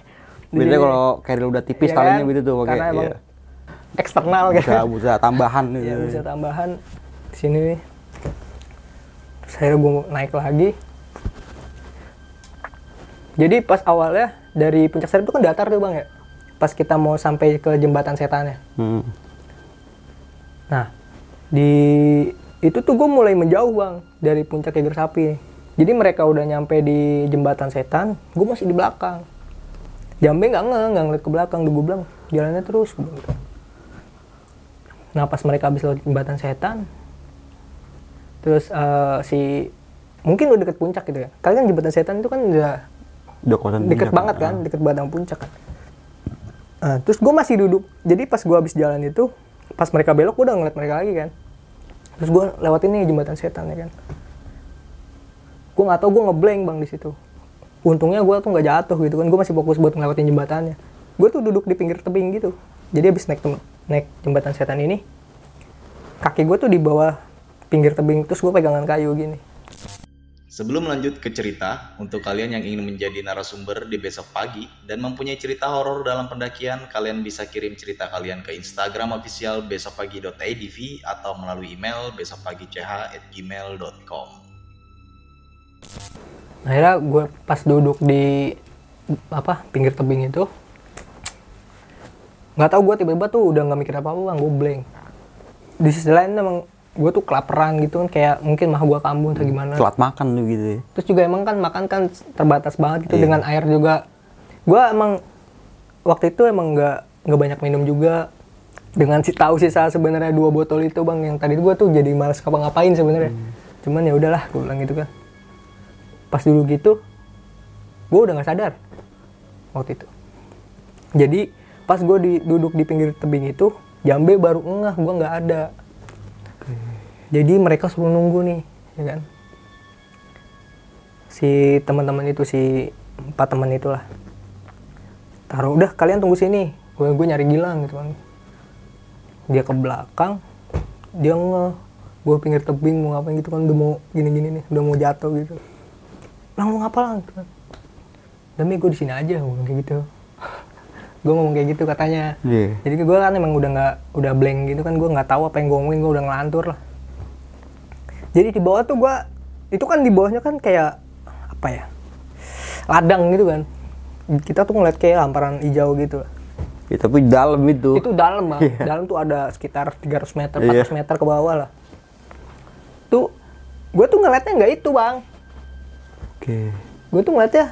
A: Biasanya kalau Carrier udah tipis
B: Iya
A: talinya
B: kan?
A: gitu tuh pakai.
B: karena emang
A: iya.
B: eksternal kan
A: Bisa bisa tambahan gitu.
B: ya bisa tambahan di sini nih terus akhirnya gue naik lagi jadi pas awalnya dari puncak sarip itu kan datar tuh bang ya pas kita mau sampai ke jembatan setannya
A: Hmm.
B: nah di itu tuh gue mulai menjauh bang dari puncak Eger Sapi jadi mereka udah nyampe di jembatan setan gue masih di belakang. Jambe nggak nge nggak ngeliat ke belakang gue bilang jalannya terus bilang gitu. nah pas mereka habis lewat jembatan setan terus eh, si mungkin udah deket puncak gitu ya. Kalian kan jembatan setan itu kan udah deket banget kan deket banget sama puncak kan. Nah, terus gue masih duduk. Jadi pas gue habis jalan itu pas mereka belok gue udah ngeliat mereka lagi kan terus gue lewatin nih jembatan setan ya kan. Gue nggak tahu gue ngeblank bang di situ. Untungnya gue tuh nggak jatuh gitu kan gue masih fokus buat ngelewatin jembatannya. Gue tuh duduk di pinggir tebing gitu. Jadi habis naik naik jembatan setan ini kaki gue tuh di bawah pinggir tebing terus gue pegangan kayu gini
E: Sebelum lanjut ke cerita, untuk kalian yang ingin menjadi narasumber di besok pagi dan mempunyai cerita horor dalam pendakian, kalian bisa kirim cerita kalian ke Instagram official besokpagi.idv atau melalui email besokpagi.ch@gmail.com.
B: akhirnya gue pas duduk di apa pinggir tebing itu nggak tahu gue tiba-tiba tuh udah nggak mikir apa apa bang gue blank di sisi lain emang gue tuh kelaparan gitu kan kayak mungkin mah gue kambuh atau gimana.
A: Telat makan tuh gitu ya.
B: terus juga emang kan makan kan terbatas banget gitu
A: Iya.
B: dengan air juga. Gue emang waktu itu emang nggak nggak banyak minum juga. Dengan si tahu sisa sebenarnya dua botol itu bang yang tadi gue tuh jadi males ngapa-ngapain sebenarnya. Cuman ya udahlah gue bilang gitu kan. Pas dulu gitu gue udah nggak sadar waktu itu. Jadi pas gue duduk di pinggir tebing itu jambe baru ngeh gue nggak ada jadi mereka suruh nunggu nih ya kan? Si teman-teman itu si empat teman itulah. Taruh udah kalian tunggu sini. Gue gue nyari Gilang gitu kan. Dia ke belakang dia nge gue pinggir tebing mau ngapain gitu kan? Udah mau gini-gini nih udah mau jatuh gitu. Lang mau ngapa lang gitu kan. Demi gue di sini aja gue kayak gitu. Gue ngomong kayak gitu katanya.
A: Iya.
B: jadi gue kan emang udah nggak udah blank gitu kan. Gue nggak tahu apa yang gue ngomongin gue udah ngelantur lah jadi di bawah tuh gue itu kan di bawahnya kan kayak apa ya ladang gitu kan kita tuh ngeliat kayak lamparan hijau gitu lah
A: Ya, tapi dalam itu.
B: itu dalam bang
A: Iya.
B: dalam tuh ada sekitar 300 meter
A: Iya.
B: 400 meter ke bawah lah tuh gue tuh ngeliatnya nggak itu bang
A: Oke.
B: gue tuh ngeliatnya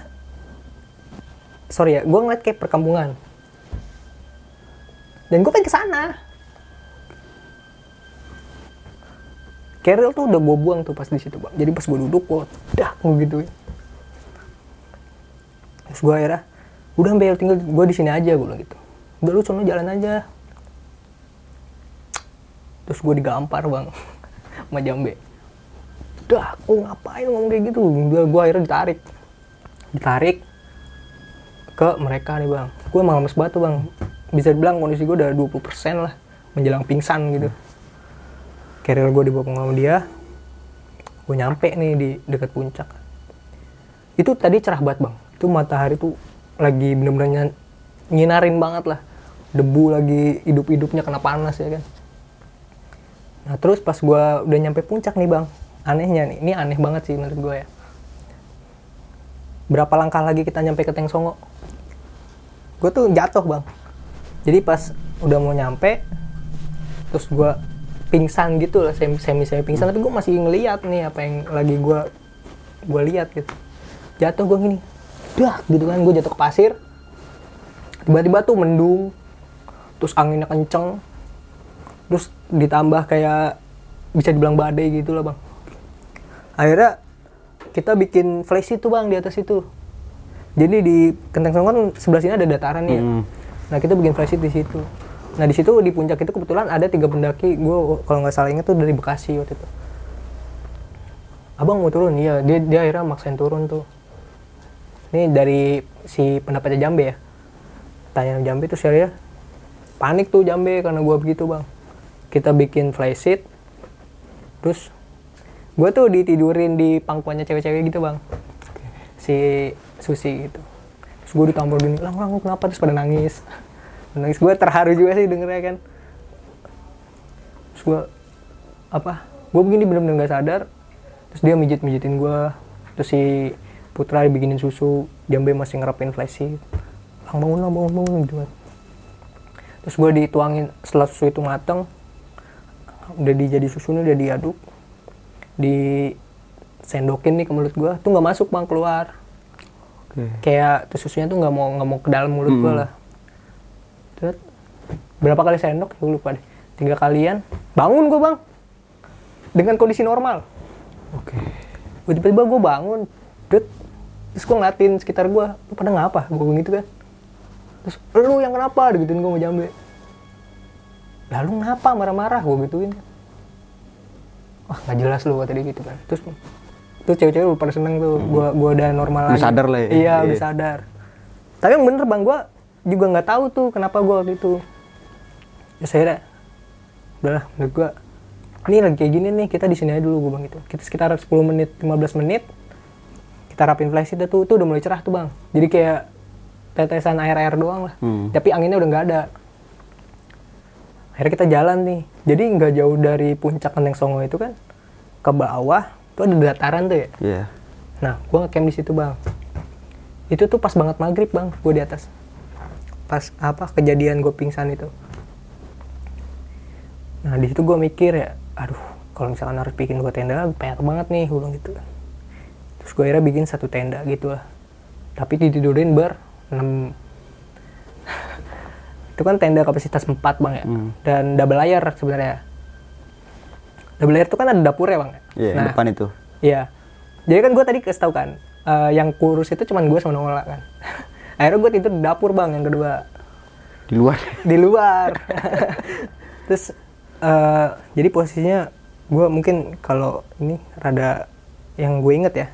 B: sorry ya gue ngeliat kayak perkampungan dan gue pengen ke sana Keril tuh udah gue buang tuh pas di situ bang. Jadi pas gue duduk gue dah gue gituin. Terus gue akhirnya udah Bel tinggal gue di sini aja gue bilang gitu. Udah lu jalan aja. Terus gue digampar bang sama jambe. Dah gue ngapain ngomong kayak gitu? Udah gue akhirnya ditarik. Ditarik ke mereka nih bang. Gue lemes banget tuh bang. Bisa dibilang kondisi gue udah 20% lah menjelang pingsan gitu carrier gue dibawa sama dia gue nyampe nih di dekat puncak. Itu tadi cerah banget bang. Itu matahari tuh lagi bener-bener nyinarin banget lah. Debu lagi hidup-hidupnya kena panas ya kan? Nah terus pas gue udah nyampe puncak nih bang anehnya nih ini aneh banget sih menurut gue ya. Berapa langkah lagi kita nyampe ke Teng Songo? Gue tuh jatuh bang. Jadi pas udah mau nyampe terus gue pingsan gitu lah semi semi semi pingsan. Tapi gue masih ngeliat nih apa yang lagi gue gue lihat gitu. Jatuh gue gini dah gitu kan. Gue jatuh ke pasir. Tiba-tiba tuh mendung terus anginnya kenceng. Terus ditambah kayak bisa dibilang badai gitu lah bang. Akhirnya kita bikin flash itu bang di atas itu. Jadi di Kenteng Songon sebelah sini ada dataran ya.
A: Hmm.
B: nah kita bikin flash di situ nah di situ di puncak itu kebetulan ada tiga pendaki. Gue kalau nggak salah ingat tuh dari Bekasi waktu itu. Abang mau turun iya. Dia dia akhirnya maksain turun tuh. Ini dari si pendapatnya Jambe ya. Tanya Jambe tuh saya panik tuh Jambe karena gua begitu bang. Kita bikin flash sheet terus gua tuh ditidurin di pangkuannya cewek-cewek gitu bang. Si Susi gitu. Terus gue ditampol gini lang lang kenapa? Terus pada nangis nangis. Gue terharu juga sih dengernya kan. Terus gue apa gue begini bener-bener nggak sadar. Terus dia mijit mijitin gue terus si Putra dibikinin susu Jambe masih ngerapin flash sheet lang bangun lang bangun bangun gitu kan. Terus gue dituangin setelah susu itu mateng udah dijadi susunya udah diaduk di sendokin nih ke mulut gue tuh nggak masuk bang keluar.
A: Oke.
B: kayak tuh susunya tuh nggak mau nggak mau ke dalam mulut gue lah terus berapa kali sendok? Gue lupa deh. Tiga kalian. Bangun gue bang. Dengan kondisi normal.
A: Oke.
B: Gua tiba-tiba gue bangun. Dut. terus gue ngeliatin sekitar gue lu pada ngapa? Gue gitu kan. Terus lu yang kenapa? Digituin gue mau jambe. Lalu ngapa? Marah-marah gue gituin. Wah nggak jelas lu tadi gitu kan. Terus terus cewek-cewek udah pada seneng tuh. Gue gua udah normal lagi.
A: sadar lah ya.
B: iya udah
A: Iya.
B: sadar. Tapi yang bener bang gue juga nggak tahu tuh kenapa gue waktu itu ya saya udahlah menurut gue ini lagi kayak gini nih kita di sini aja dulu gue bang itu kita sekitar 10 menit 15 menit kita rapin flash itu tuh, tuh udah mulai cerah tuh bang jadi kayak tetesan air air doang lah
A: Hmm.
B: tapi anginnya udah nggak ada akhirnya kita jalan nih jadi nggak jauh dari puncak Kenteng Songo itu kan ke bawah tuh ada dataran tuh ya
A: Iya.
B: Nah, gua ngecamp di situ bang. Itu tuh pas banget maghrib bang, gue di atas. Pas apa kejadian gue pingsan itu. Nah di situ gue mikir ya, aduh kalau misalkan harus bikin dua tenda, PR banget nih, gue bilang gitu. Terus gue akhirnya bikin satu tenda gitu lah. Tapi ditidurin ber 6 itu kan tenda kapasitas 4 bang ya,
A: Hmm.
B: dan double layer sebenarnya. Double layer itu kan ada dapurnya bang. ya?
A: Iya,
B: Nah,
A: depan itu.
B: Iya. Jadi kan gue tadi kasih tau kan, eh, yang kurus itu cuman gue sama Nola kan. Akhirnya gue tidur di dapur bang yang kedua
A: Di luar.
B: di luar. Terus eh, jadi posisinya gue mungkin kalau ini rada yang gue inget ya,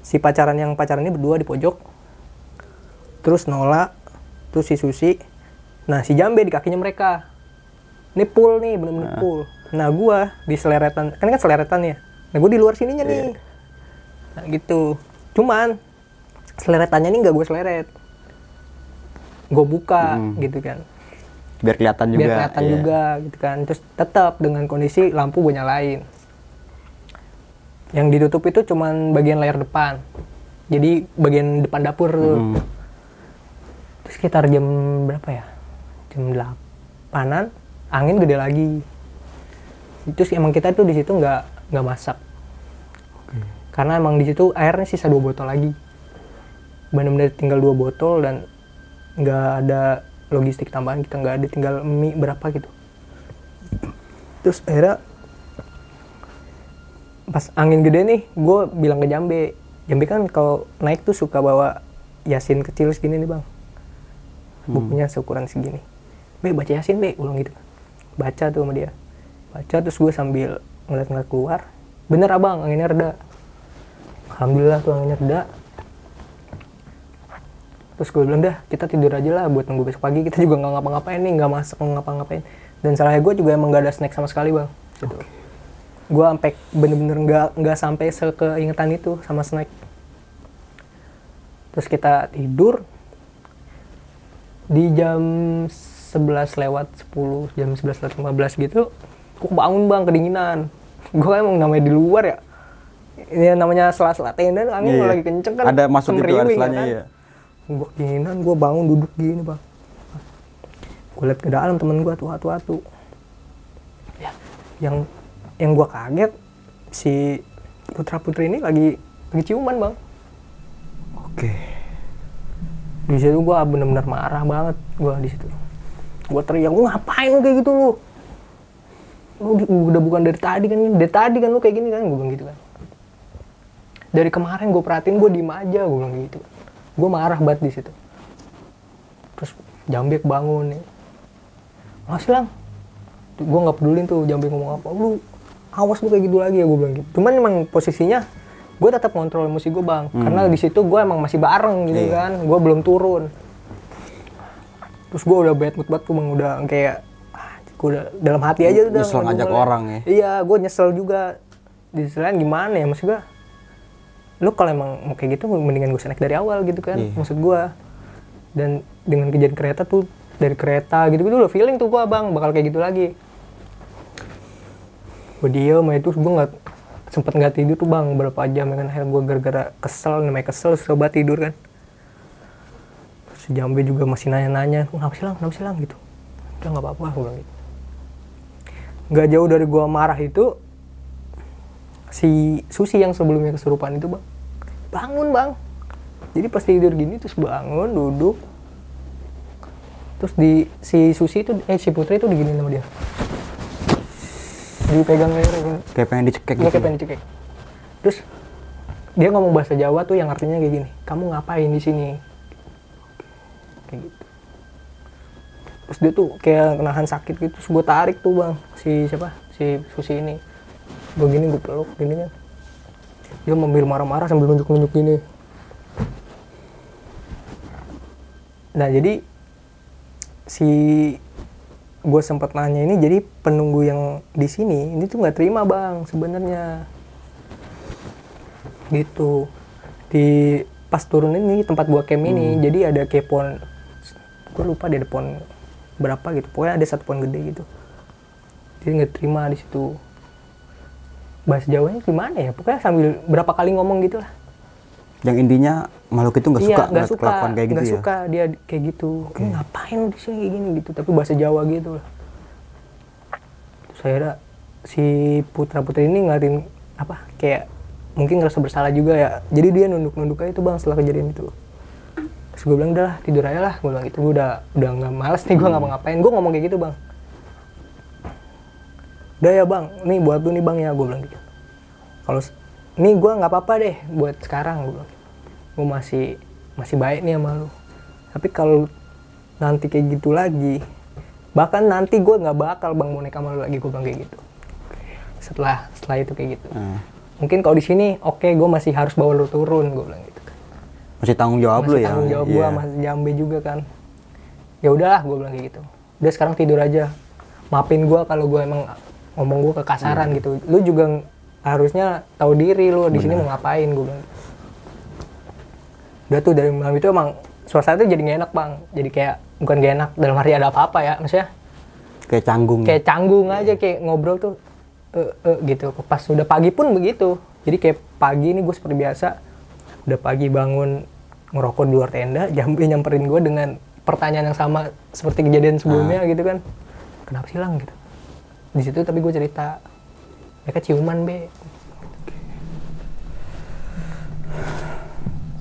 B: si pacaran yang pacaran ini berdua di pojok, terus Nola, terus si Susi, nah si Jambe di kakinya mereka. Ini pool nih, bener-bener pool. Nah gue di seleretan, kan kan seleretan ya. Nah gue di luar sininya nih. Nah gitu. Cuman seleretannya ini nggak gue seleret. Gue buka gitu kan.
A: Biar kelihatan juga.
B: biar kelihatan
A: iya.
B: juga gitu kan. Terus tetap dengan kondisi lampu gue nyalain. Yang ditutup itu cuman bagian layar depan. Jadi bagian depan dapur. Tuh
A: Hmm.
B: terus sekitar jam berapa ya? Jam 8 angin gede lagi. Terus emang kita tuh di situ nggak nggak masak. Karena emang di situ airnya sisa dua botol lagi benar-benar tinggal dua botol dan nggak ada logistik tambahan kita nggak ada tinggal mie berapa gitu. Terus akhirnya pas angin gede nih gue bilang ke Jambe Jambe kan kalau naik tuh suka bawa yasin kecil segini nih bang. Bukunya seukuran segini. Be baca yasin be ulang gitu. Baca tuh sama dia. Baca terus gue sambil ngeliat-ngeliat keluar bener abang anginnya reda. Alhamdulillah tuh anginnya reda terus gue bilang dah kita tidur aja lah buat nunggu besok pagi. Kita juga nggak ngapa-ngapain nih nggak masak nggak ngapa-ngapain. Dan salahnya gue juga emang gak ada snack sama sekali bang. Gitu. Gue sampai bener-bener nggak nggak sampai sekeingetan itu sama snack. Terus kita tidur. Di jam 11 lewat 10 jam 11 lewat 15 gitu gue bangun bang kedinginan. Gue emang namanya di luar ya. Ini namanya sela-sela tenda angin
A: Iya.
B: lagi kenceng kan
A: Ada masuk itu, ada
B: semriwing,
A: selanya,
B: kan?
A: iya.
B: Gue kedinginan gue bangun duduk gini bang gue liat ke dalam temen gue tuh atu atu ya. Yang yang gue kaget si putra putri ini lagi lagi ciuman bang.
A: Oke.
B: di situ gue bener-bener marah banget gue di situ. Gue teriak lu ngapain lu kayak gitu lu? Lu di- udah bukan dari tadi kan dari tadi kan lu kayak gini kan? Gue bilang gitu kan. Dari kemarin gue perhatiin gue diem aja gue bilang gitu gue marah banget di situ. Terus jambek bangun nih. Masih lang gue nggak pedulin tuh jambek ngomong apa. Lu awas lu kayak gitu lagi ya gue bilang gitu. Cuman emang posisinya gue tetap kontrol emosi gue bang. Karena di situ gue emang masih bareng gitu
A: Iya.
B: kan. Gue belum turun. Terus gue udah bad mood banget tuh bang. Udah kayak gue udah dalam hati aja tuh udah
A: Nyesel ngajak orang ya.
B: iya gue nyesel juga. Di sisi lain gimana ya maksud gue lu kalau emang mau kayak gitu mendingan gue snack dari awal gitu kan
A: Iya.
B: maksud gue dan dengan kejadian kereta tuh dari kereta gitu gitu udah feeling tuh gue bang bakal kayak gitu lagi. Gue diem terus gue nggak sempet nggak tidur tuh bang berapa jam ya kan akhirnya gue gara-gara kesel namanya kesel coba tidur kan. Si Jambe juga masih nanya-nanya kenapa sih lang? Kenapa sih lang? Gitu. Udah nggak apa-apa gue bilang gitu. Nggak jauh dari gue marah itu si Susi yang sebelumnya kesurupan itu bang bangun bang jadi pas tidur gini terus bangun duduk terus di si Susi itu eh si Putri itu digini sama dia dipegang leher gitu.
A: Kayak pengen dicekek
B: Iya
A: gitu.
B: kayak pengen dicekek. Terus dia ngomong bahasa Jawa tuh yang artinya kayak gini, kamu ngapain di sini? Kayak gitu. Terus dia tuh kayak nahan sakit gitu, terus gue tarik tuh bang, si siapa? Si Susi ini. Gue gini gue peluk gini kan. Dia sambil marah-marah sambil nunjuk-nunjuk gini. Nah jadi si gue sempat nanya ini jadi penunggu yang di sini ini tuh nggak terima bang sebenarnya. Gitu. Di pas turun ini tempat gua camp ini jadi ada kayak pohon gue lupa ada pohon berapa gitu. Pokoknya ada satu pohon gede gitu. Jadi nggak terima di situ bahasa Jawanya gimana ya pokoknya sambil berapa kali ngomong gitu lah
A: Yang intinya makhluk itu nggak suka
B: iya, nggak
A: ngeliat
B: suka,
A: kelakuan kayak gitu
B: nggak
A: ya.
B: suka dia kayak gitu. Ini ngapain di sini kayak gini gitu, tapi bahasa Jawa gitu lah. Terus akhirnya si putra putri ini ngeliatin apa kayak mungkin ngerasa bersalah juga ya. Jadi dia nunduk-nunduk aja itu bang setelah kejadian itu. Terus gue bilang udah lah tidur aja lah, gue bilang gitu. Gue udah udah nggak males nih gue ngapa-ngapain. Gue ngomong kayak gitu bang. Udah ya bang, nih buat lu nih bang ya, gue bilang gitu. Kalau nih gue nggak apa-apa deh buat sekarang gue bilang. Gue masih masih baik nih sama lu. Tapi kalau nanti kayak gitu lagi bahkan nanti gue nggak bakal bang mau nikah sama lu lagi gue bilang kayak gitu. Setelah setelah itu kayak gitu.
A: Nah,
B: mungkin kalau di sini oke gue masih harus bawa lu turun gue bilang gitu.
A: Masih tanggung jawab lu
B: masih
A: ya.
B: tanggung jawab
A: Iya.
B: gue masih jambe juga kan. Ya udahlah gue bilang kayak gitu. Udah sekarang tidur aja. Maafin gue kalau gue emang ngomong gue kekasaran gitu. Lu juga harusnya tahu diri lu di sini mau ngapain gue bilang. Udah tuh dari malam itu emang suasana tuh jadi gak enak bang. Jadi kayak bukan gak enak dalam arti ada apa-apa ya maksudnya.
A: Kayak canggung.
B: kayak canggung aja kayak ngobrol tuh eh, eh, gitu. Pas udah pagi pun begitu. Jadi kayak pagi ini gue seperti biasa udah pagi bangun ngerokok di luar tenda jambe nyamperin gue dengan pertanyaan yang sama seperti kejadian sebelumnya gitu kan. Kenapa sih lang gitu di situ tapi gue cerita. Mereka ciuman be.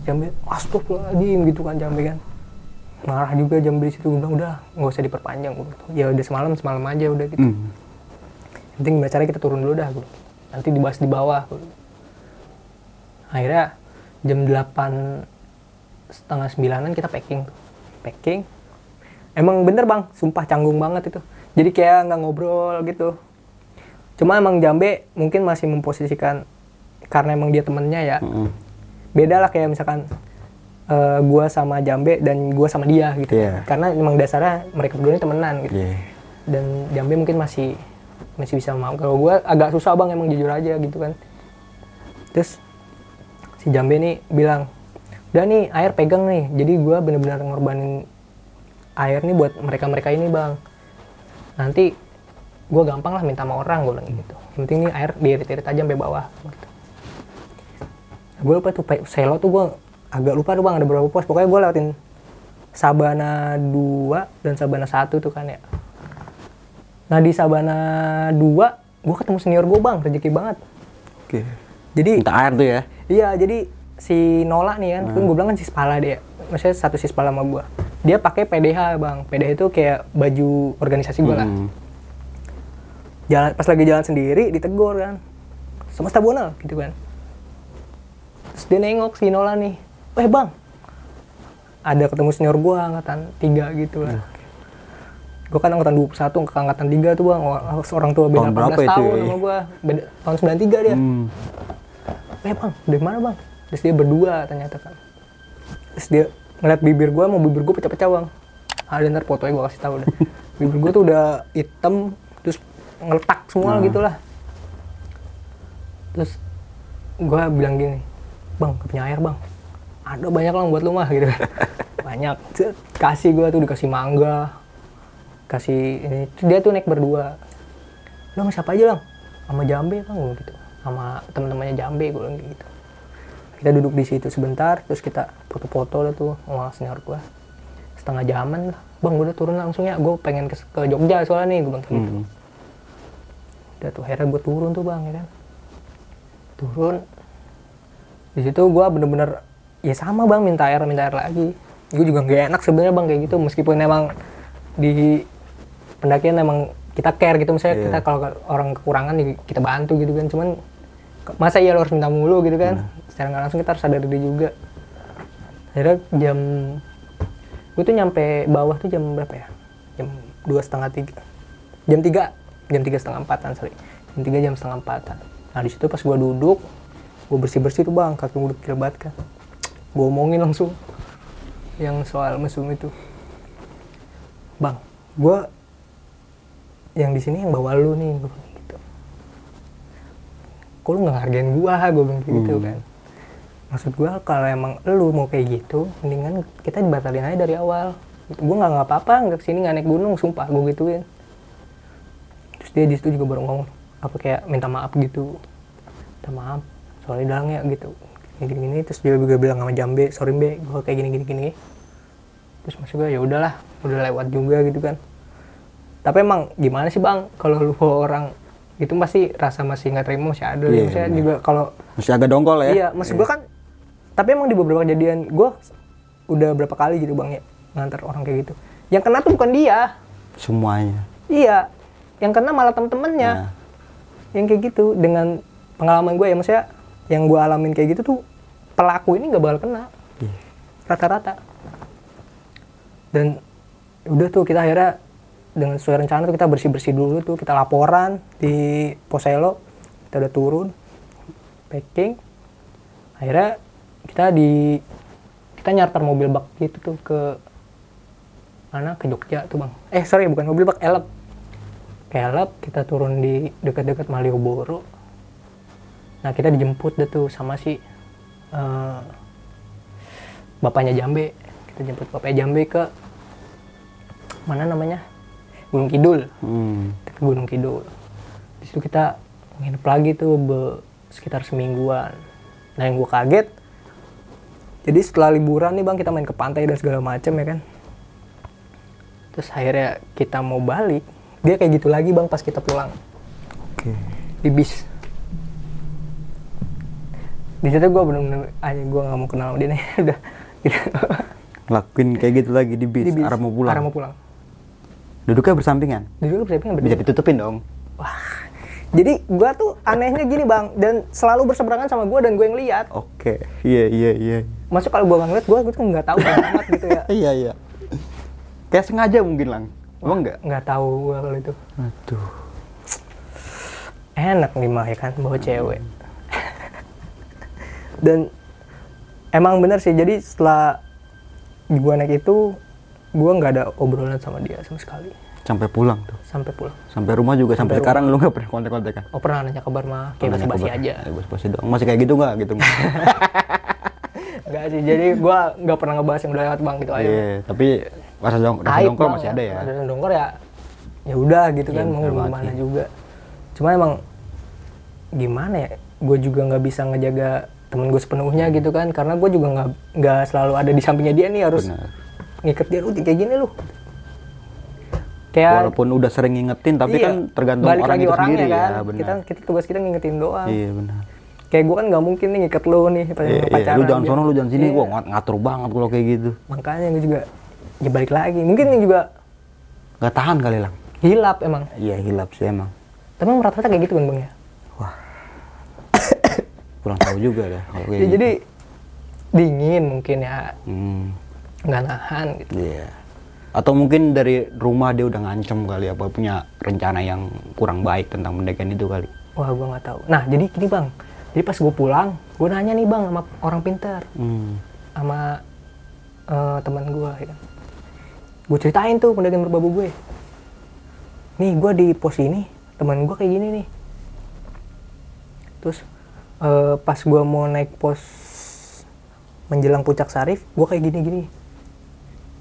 B: Jambe astagfirullahaladzim gitu kan jambe kan. Marah juga jambe di situ. Bilang udah nggak usah diperpanjang gua bilang. ya udah semalam semalam aja udah gitu. Yang penting gimana caranya kita turun dulu dah bilang. nanti dibahas di bawah bilang. akhirnya jam 8 setengah sembilanan kita packing. Tuh. packing? Emang bener bang? Sumpah canggung banget itu jadi kayak nggak ngobrol gitu. Cuma emang Jambe mungkin masih memposisikan karena emang dia temennya ya.
A: Mm-mm.
B: beda lah kayak misalkan eh, gua sama Jambe dan gua sama dia gitu.
A: Iya.
B: karena emang dasarnya mereka berdua ini temenan gitu.
A: Iya.
B: dan Jambe mungkin masih masih bisa maaf kalau gua agak susah bang emang jujur aja gitu kan. Terus si Jambe nih bilang udah nih air pegang nih. Jadi gua bener-bener ngorbanin air nih buat mereka-mereka ini bang nanti gua gampang lah minta sama orang gue bilang gitu yang penting nih air diirit-irit aja sampai bawah gitu. gue lupa tuh selo tuh gue agak lupa tuh bang ada berapa pos pokoknya gue lewatin Sabana 2 dan Sabana 1 tuh kan ya. Nah di Sabana 2 gue ketemu senior gue bang, rezeki banget.
A: Oke.
B: Jadi
A: Minta air tuh ya.
B: Iya, jadi si Nola nih kan, kan gue bilang kan sispala dia. Maksudnya satu sispala sama gue. Dia pakai PDH bang. PDH itu kayak baju organisasi gue lah.
A: Hmm.
B: Jalan pas lagi jalan sendiri ditegur kan. Semesta Bonal gitu kan. Terus dia nengok si Nola nih. Eh bang, ada ketemu senior gue angkatan 3 gitu lah. Gue kan angkatan 21 ke angkatan 3 tuh bang. Orang tua beda
A: Tahun berapa
B: 14
A: itu
B: tahun
A: ya?
B: sama gue. Beda, tahun 93 dia
A: Hmm.
B: eh bang dari mana bang terus dia berdua ternyata kan terus dia ngeliat bibir gue mau bibir gue pecah-pecah bang. Ada ntar fotonya gue kasih tahu deh. Bibir gue tuh udah hitam terus ngeletak semua gitu lah terus gue bilang gini bang gak punya air bang. Ada banyak lah buat lu mah gitu. Banyak. Kasih gue tuh dikasih mangga kasih ini dia tuh naik berdua. Lu sama siapa aja bang? Sama jambe bang gitu. Sama teman-temannya jambe gue bilang gitu kita duduk di situ sebentar terus kita foto-foto lah tuh. Sama senior gue setengah jaman lah. Bang gue udah turun langsung ya. Gue pengen ke, ke Jogja soalnya nih gue bilang gitu.
A: Hmm.
B: udah tuh akhirnya gue turun tuh bang ya kan. Turun. Di situ gue bener-bener ya sama bang minta air minta air lagi. Gue juga nggak enak sebenarnya bang kayak gitu. Meskipun emang di pendakian emang kita care gitu. Misalnya
A: Iya.
B: kita kalau orang kekurangan ya kita bantu gitu kan. Cuman masa iya lo harus minta mulu gitu kan secara nggak langsung kita harus sadar diri juga. Akhirnya jam gue tuh nyampe bawah tuh jam berapa ya? Jam dua setengah tiga. Jam tiga. Jam tiga setengah empatan sorry. Jam tiga jam setengah empatan. Nah di situ pas gue duduk gue bersih bersih tuh bang. Kaki gue kecil banget kan gue omongin langsung yang soal mesum itu. Bang gue yang di sini yang bawa lu nih gue gitu. Kok lu nggak ngargain gua gue bilang gitu kan maksud gua kalau emang lu mau kayak gitu mendingan kita dibatalin aja dari awal. Gue nggak nggak apa-apa nggak ke sini nggak naik gunung sumpah gue gituin. Terus dia di situ juga baru ngomong apa kayak minta maaf gitu. Minta maaf soalnya dalang ya gitu. Gini gini, gini. terus dia juga bilang sama jambe sorry be gue kayak gini gini gini. Terus maksud gue ya udahlah udah lewat juga gitu kan. Tapi emang gimana sih bang? Kalau lu orang itu pasti rasa masih nggak terima masih ada
A: Iya,
B: maksudnya
A: benar.
B: juga kalau
A: Masih agak dongkol ya.
B: iya maksud gue kan tapi emang di beberapa kejadian gue udah berapa kali gitu bang ya ngantar orang kayak gitu. Yang kena tuh bukan dia.
A: Semuanya.
B: iya. Yang kena malah temen-temennya.
A: Nah.
B: yang kayak gitu. Dengan pengalaman gue ya maksudnya yang gue alamin kayak gitu tuh pelaku ini nggak bakal kena.
A: Iya.
B: rata-rata. Dan udah tuh kita akhirnya dengan sesuai rencana tuh kita bersih-bersih dulu tuh. Kita laporan di Poselo. Kita udah turun. Packing. Akhirnya kita di kita nyarter mobil bak gitu tuh ke mana? Ke Jogja tuh bang. Eh sorry bukan mobil bak elep ke elep kita turun di dekat-dekat Malioboro. Nah kita dijemput deh tuh sama si eh, bapaknya Jambe. Kita jemput bapaknya Jambe ke mana namanya? Gunung Kidul.
A: Hmm.
B: Ke Gunung Kidul. Di situ kita nginep lagi tuh be- sekitar semingguan. Nah yang gue kaget jadi setelah liburan nih bang kita main ke pantai dan segala macem ya kan? Terus akhirnya kita mau balik dia kayak gitu lagi bang pas kita pulang.
A: Oke.
B: di bis. Di situ gue bener-bener aja gue nggak mau kenal sama dia nih. Udah.
A: Lakuin kayak gitu lagi di bis,
B: di bis.
A: arah mau pulang.
B: arah mau pulang.
A: Duduknya bersampingan.
B: saya pengen
A: Bisa ditutupin dong.
B: Jadi gue tuh anehnya gini bang dan selalu berseberangan sama gue dan gue yang lihat
A: Oke. Iya, iya, iya.
B: Masuk kalau gue nggak ngeliat, gue tuh nggak tahu amat gitu ya.
A: Iya, iya. Kayak sengaja mungkin, Lang. Emang enggak?
B: Nggak tahu gue kalau itu.
A: Aduh.
B: Enak nih mah ya kan, bawa cewek. Dan emang bener sih, jadi setelah gue naik itu, gue nggak ada obrolan sama dia sama sekali.
A: Sampai pulang tuh.
B: Sampai pulang.
A: Sampai rumah juga sampai,
B: Sampai
A: sekarang lu nggak pernah kontak-kontakan.
B: Oh pernah nanya kabar mah, kayak basa-basi
A: kabar.
B: aja.
A: Ya, basa-basi doang. Masih kayak gitu nggak gitu? nggak?
B: Sih, jadi gue nggak pernah ngebahas yang udah lewat bang gitu aja.
A: Iya, tapi rasa dong, rasa dongkol masih ada ya.
B: Rasa dongkol ya, ya udah gitu kan
A: Iya,
B: mau
A: bener
B: gimana juga. Cuma emang gimana ya, gue juga nggak bisa ngejaga temen gue sepenuhnya gitu kan, karena gue juga nggak nggak selalu ada di sampingnya dia nih harus
A: Benar.
B: ngikat dia lu kayak gini lu kayak
A: Walaupun udah sering ngingetin, tapi
B: iya,
A: kan tergantung
B: balik
A: orang
B: lagi
A: itu
B: orangnya
A: sendiri
B: kan
A: ya, benar.
B: kita kita tugas kita ngingetin doang
A: Iya benar.
B: kayak gue kan nggak mungkin nih ngikat lu nih
A: Iya, iya. Lu jangan
B: biar-
A: sono, lu jangan sini,
B: Iya.
A: gua ngat- ngatur banget kalau kayak gitu.
B: makanya gue juga ya balik lagi mungkin ini juga
A: Gak tahan kali lang.
B: hilap emang
A: Iya hilap sih emang.
B: tapi emang rata-rata kayak gitu kan bang ya
A: Kurang tahu juga dah kalau kayak
B: Ya,
A: gitu.
B: jadi dingin mungkin ya
A: Hmm,
B: nggak nahan gitu
A: iya. Atau mungkin dari rumah dia udah ngancem kali apa punya rencana yang kurang baik tentang pendekan itu kali.
B: wah gue nggak tahu. Nah jadi gini bang. Jadi pas gue pulang gue nanya nih bang sama orang pintar.
A: Hmm.
B: sama eh, teman gue ya kan. Gue ceritain tuh pendakian berbabu gue. Nih gue di pos ini teman gue kayak gini nih. Terus eh, pas gue mau naik pos menjelang puncak sarif gue kayak gini gini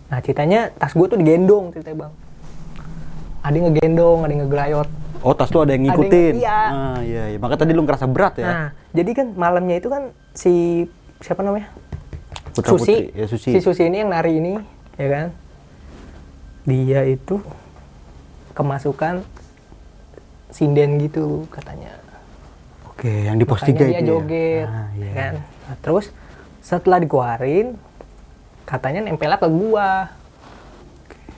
B: nah ceritanya tas gue tuh digendong ceritanya bang ada yang ngegendong ada yang ngegelayot
A: Oh tas lu ada yang
B: Ada yang-
A: ngikutin.
B: iya.
A: Ah, iya, iya. Makanya tadi lu ngerasa berat ya.
B: Nah, jadi kan malamnya itu kan si siapa namanya?
A: Putra
B: Susi.
A: putri. Ya, Susi.
B: Si Susi ini yang nari ini, ya kan? Dia itu kemasukan sinden gitu katanya.
A: Oke, yang di pos tiga
B: dia
A: itu ya?
B: joget,
A: Ah, iya.
B: ya kan? Nah, terus setelah dikeluarin, katanya nempelnya ke gua.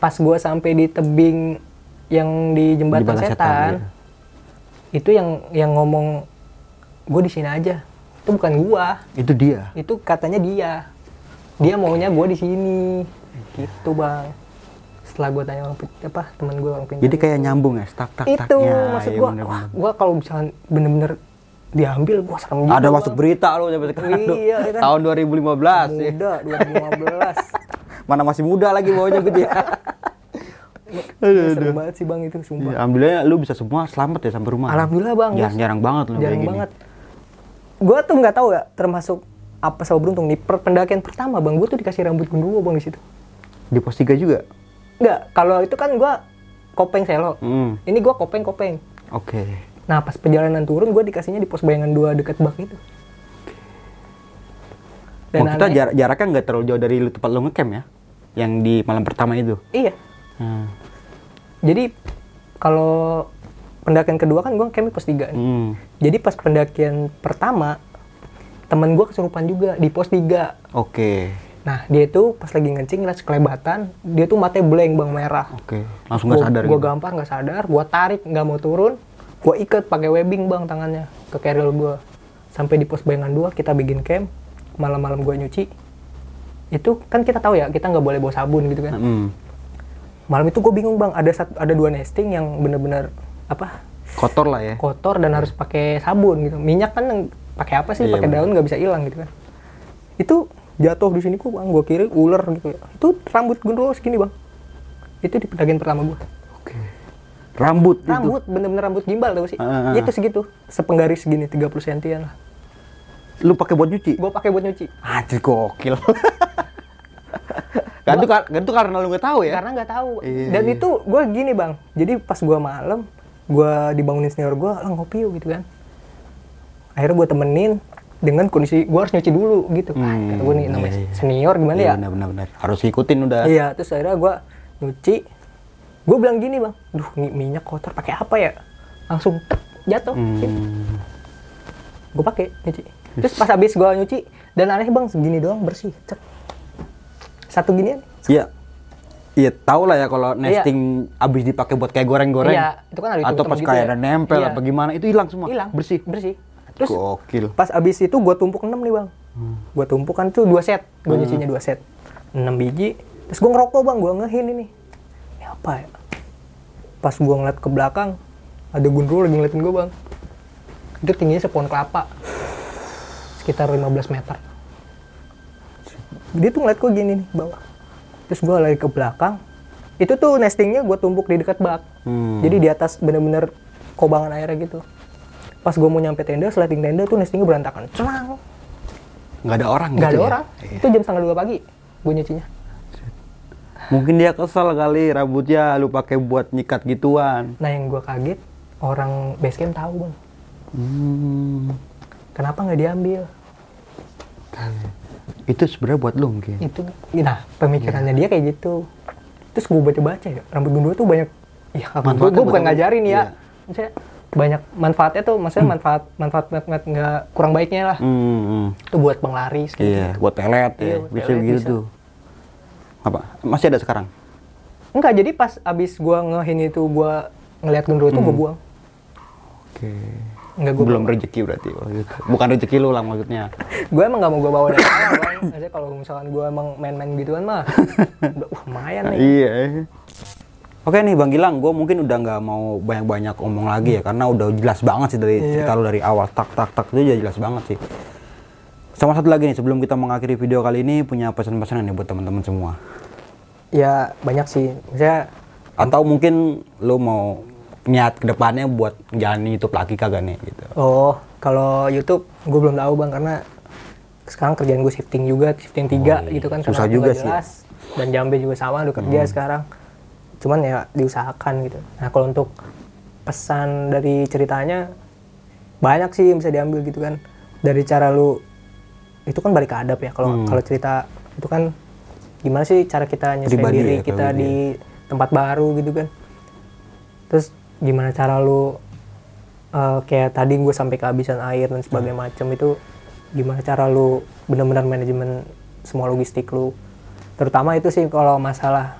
B: Pas gua sampai di tebing yang di jembatan,
A: Jembatan
B: setan,
A: setan, iya.
B: itu yang yang ngomong gue di sini aja. Itu bukan gua,
A: Itu dia.
B: itu katanya dia. Dia maunya gua di sini, gitu bang. Setelah gua tanya orang apa teman gua orang pintar.
A: Jadi kayak nyambung ya, tak tak
B: itu maksud
A: iya,
B: gua, wah, gua kalau misalnya bener-bener diambil gua serem juga.
A: Ada
B: Bang.
A: masuk berita lu sekarang. tuh.
B: Iya, iya kan.
A: Tahun 2015 ya.
B: muda 2015.
A: Mana masih muda lagi bawanya gitu ya.
B: Ya, serem banget sih bang itu sumpah.
A: Iya, Alhamdulillah lu bisa semua selamat ya sampai rumah.
B: Alhamdulillah bang.
A: Jarang, jarang banget lu kayak
B: Jarang
A: gini.
B: banget. Gua tuh nggak tahu ya termasuk apa sama beruntung nih per pendakian pertama bang gua tuh dikasih rambut gundurwo bang di situ.
A: Di pos 3 juga.
B: Enggak, kalau itu kan gua kopeng selo.
A: Hmm.
B: Ini gua kopeng kopeng.
A: Oke.
B: Nah pas perjalanan turun gua dikasihnya di pos bayangan dua dekat bak itu. Dan
A: Maksudnya
B: aneh-
A: jar- jaraknya nggak terlalu jauh dari lu- tempat lu ngecamp ya? Yang di malam pertama itu.
B: Iya.
A: Hmm.
B: Jadi kalau pendakian kedua kan gua camp di pos 3 nih.
A: Hmm.
B: Jadi pas pendakian pertama temen gua kesurupan juga di pos 3.
A: Oke.
B: Nah dia itu pas lagi ngencing ngeliat sekelebatan dia tuh matanya blank bang merah.
A: Oke. Langsung nggak sadar
B: Gua
A: gitu.
B: gampar nggak sadar, gua tarik nggak mau turun, gua ikat pakai webbing bang tangannya ke keril gua. Sampai di pos bayangan 2 kita bikin camp, malam-malam gua nyuci. Itu kan kita tahu ya kita nggak boleh bawa sabun gitu kan.
A: Hmm.
B: Malam itu gue bingung bang, ada satu, ada dua nesting yang bener-bener apa
A: Kotor lah ya.
B: kotor dan harus pakai sabun gitu. Minyak kan yang pakai apa sih?
A: Iya,
B: pakai daun nggak bisa hilang gitu kan. Itu jatuh di sini kok bang, gue kira ular gitu. Itu rambut gendro segini bang. Itu di pendakian pertama gue.
A: Oke. Rambut, itu.
B: Rambut, bener-bener rambut gimbal tau sih.
A: Ah, ah, ah.
B: Itu segitu, sepenggaris segini 30 sentian lah.
A: Lu pakai buat nyuci?
B: Gue pakai buat nyuci.
A: Anjir gokil. kan itu kan itu karena lu nggak tahu ya?
B: Karena nggak tahu.
A: Iya,
B: Dan
A: iya.
B: itu gue gini bang. Jadi pas gue malam, gue dibangunin senior gue, lah ngopi yuk gitu kan. Akhirnya gue temenin dengan kondisi gue harus nyuci dulu gitu. Ah,
A: Hmm,
B: kata gue nih namanya
A: iya, iya.
B: senior gimana
A: Iya,
B: ya?
A: benar benar benar. Harus ikutin udah.
B: Iya, terus akhirnya gue nyuci. Gue bilang gini bang, duh mi- minyak kotor pakai apa ya? Langsung tek, jatuh.
A: Hmm.
B: Gue pakai nyuci. Terus pas habis gue nyuci, dan aneh bang segini doang bersih. Cek. Satu ginian.
A: Iya. Iya, tau lah ya kalau nesting abis dipakai buat kayak goreng-goreng.
B: Iya, itu kan ada
A: Atau pas
B: gitu
A: kayak
B: ya.
A: ada nempel
B: Iya.
A: apa gimana, itu hilang semua.
B: Hilang.
A: Bersih.
B: Bersih. Terus
A: Gokil.
B: pas abis itu gue tumpuk 6 nih bang.
A: Hmm.
B: Gue tumpuk kan tuh dua set. Gue nyucinya dua set. 6 biji. Terus gue ngerokok bang, gue ngehin ini. Ini apa ya? Pas gue ngeliat ke belakang, ada gundul lagi ngeliatin gue bang. Itu tingginya sepohon kelapa. Sekitar 15 meter. Dia tuh ngeliat gue gini nih bawah. Terus gue lagi ke belakang. Itu tuh nestingnya gue tumpuk di dekat bak.
A: Hmm.
B: Jadi di atas bener-bener kobangan airnya gitu. Pas gue mau nyampe tenda, sleting tenda tuh nestingnya berantakan. Celang.
A: Nggak ada orang
B: Nggak
A: gitu
B: ada
A: ya?
B: orang. Itu jam setengah dua pagi gue nyucinya.
A: Mungkin dia kesel kali rambutnya lu pakai buat nyikat gituan.
B: Nah yang gue kaget, orang basecamp tahu bang.
A: Hmm.
B: Kenapa nggak diambil?
A: Itu sebenarnya buat lu mungkin.
B: itu nah pemikirannya dia kayak gitu terus gue baca baca ya rambut gundul tuh banyak ya gue bukan ngajarin ya
A: iya.
B: maksudnya banyak manfaatnya tuh maksudnya manfaat manfaat manfaat nggak kurang baiknya lah
A: Hmm, hmm.
B: itu buat penglaris gitu.
A: Iya, buat pelet
B: Iya,
A: ya.
B: buat
A: bisa
B: pelet
A: gitu
B: bisa.
A: tuh. Apa? Masih ada sekarang?
B: enggak jadi pas abis gue ngehin itu gue ngeliat gundul itu gue buang
A: Oke.
B: enggak gue
A: Belum rezeki berarti gitu. Bukan rezeki lu lah maksudnya.
B: gue emang gak mau gue bawa dari awal bang maksudnya kalau misalkan gue emang main-main gituan mah udah wah lumayan nih
A: Iya. Oke nih Bang Gilang, gue mungkin udah nggak mau banyak-banyak omong lagi ya, karena udah jelas banget sih dari
B: Iya.
A: cerita lu dari awal tak tak tak itu udah jelas banget sih. Sama satu lagi nih, sebelum kita mengakhiri video kali ini punya pesan-pesan nih buat teman-teman semua.
B: ya banyak sih maksudnya
A: Atau mungkin lu mau niat ke depannya buat jalanin YouTube lagi kagak nih gitu.
B: Oh, kalau YouTube gue belum tahu bang karena sekarang kerjaan gue shifting juga, shifting tiga
A: iya.
B: gitu kan.
A: Susah juga sih
B: jelas. Dan Jambe juga sama, udah kerja sekarang. Cuman ya diusahakan gitu. Nah kalau untuk pesan dari ceritanya banyak sih yang bisa diambil gitu kan. Dari cara lu itu kan balik ke adab ya. Kalau kalau cerita itu kan gimana sih cara kita nyesuaiin
A: Pribadi
B: diri
A: ya,
B: kita
A: pribadi
B: di tempat baru gitu kan. Terus gimana cara lu eh, kayak tadi gue sampai kehabisan air dan sebagainya macam itu gimana cara lu benar-benar manajemen semua logistik lu terutama itu sih kalau masalah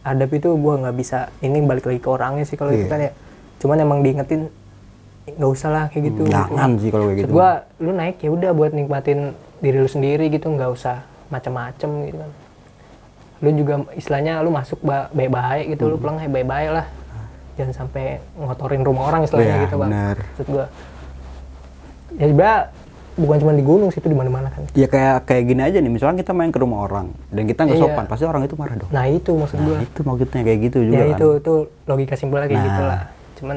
B: adab itu gue nggak bisa ini balik lagi ke orangnya sih kalau itu
A: Iya.
B: kan ya cuman emang diingetin nggak usah lah kayak gitu
A: Jangan sih kalau kayak gitu.
B: gue lu naik ya udah buat nikmatin diri lu sendiri gitu nggak usah macam-macam gitu kan lu juga istilahnya lu masuk ba- baik-baik gitu
A: Hmm.
B: lu pulang ya baik-baik lah jangan sampai ngotorin rumah orang istilahnya
A: Iya,
B: gitu bang
A: bener.
B: maksud gua ya sebenarnya bukan cuma di gunung sih itu di mana-mana kan
A: Ya kayak kayak gini aja nih, misalnya kita main ke rumah orang dan kita nggak
B: Iya.
A: sopan, pasti orang itu marah dong.
B: nah itu maksud gua
A: Nah, itu maksudnya kayak gitu juga
B: ya
A: kan.
B: itu itu logika simpelnya kayak
A: Nah.
B: gitu lah cuman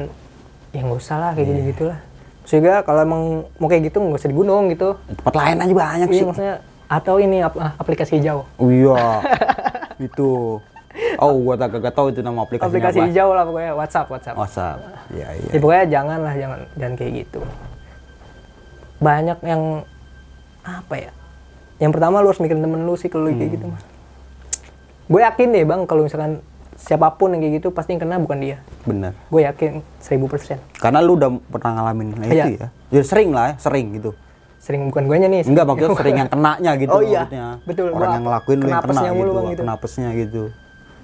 B: ya nggak usah lah kayak
A: Iya.
B: gitu gitu lah sehingga kalau emang mau kayak gitu nggak usah di gunung gitu
A: Tempat lain aja banyak
B: iya
A: sih.
B: maksudnya atau ini ap- ah, aplikasi hijau
A: Oh iya. itu. Oh, gua tak gak tahu itu nama aplikasinya
B: aplikasi
A: apa.
B: hijau lah pokoknya WhatsApp WhatsApp
A: WhatsApp. Iya, iya.
B: Ya pokoknya jangan lah, jangan jangan kayak gitu. Banyak yang apa ya? Yang pertama lu harus mikirin temen lu sih kalau kayak gitu mah. Gue yakin deh bang kalau misalkan siapa pun yang kayak gitu pasti yang kena bukan dia.
A: Bener.
B: Gue yakin 1000%
A: Karena lu udah pernah ngalamin nah
B: Iya.
A: itu ya. Ya sering lah ya, sering gitu.
B: Sering bukan gue nih.
A: Enggak maksudnya sering yang kenanya gitu
B: Oh iya,
A: maksudnya.
B: betul.
A: Orang
B: Gua
A: yang ngelakuin lu yang kena gitu,
B: Bang, gitu.
A: kenapesnya gitu.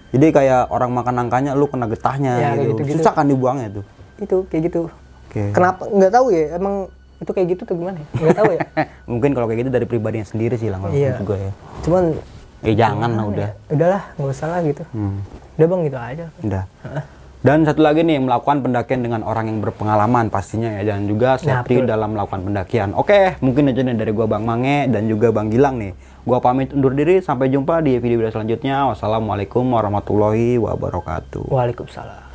A: Jadi kayak orang makan nangkanya lu kena getahnya
B: Ya,
A: gitu.
B: gitu-gitu.
A: Susah kan dibuangnya tuh.
B: Itu kayak gitu.
A: Oke.
B: Kenapa? Nggak tahu ya. Emang itu kayak gitu tuh gimana? ya? Nggak tahu ya.
A: Mungkin kalau kayak gitu dari pribadinya sendiri sih lah kalau
B: Iya.
A: gue ya.
B: Cuman
A: Ya jangan lah udah.
B: udahlah nggak usah lah gitu.
A: Hmm.
B: Udah bang gitu aja.
A: Udah. Dan satu lagi nih melakukan pendakian dengan orang yang berpengalaman pastinya ya dan juga safety
B: betul.
A: dalam melakukan pendakian. Oke, mungkin aja nih dari gua Bang Mange dan juga Bang Gilang nih. Gua pamit undur diri sampai jumpa di video-video selanjutnya. Wassalamualaikum warahmatullahi wabarakatuh.
B: Waalaikumsalam.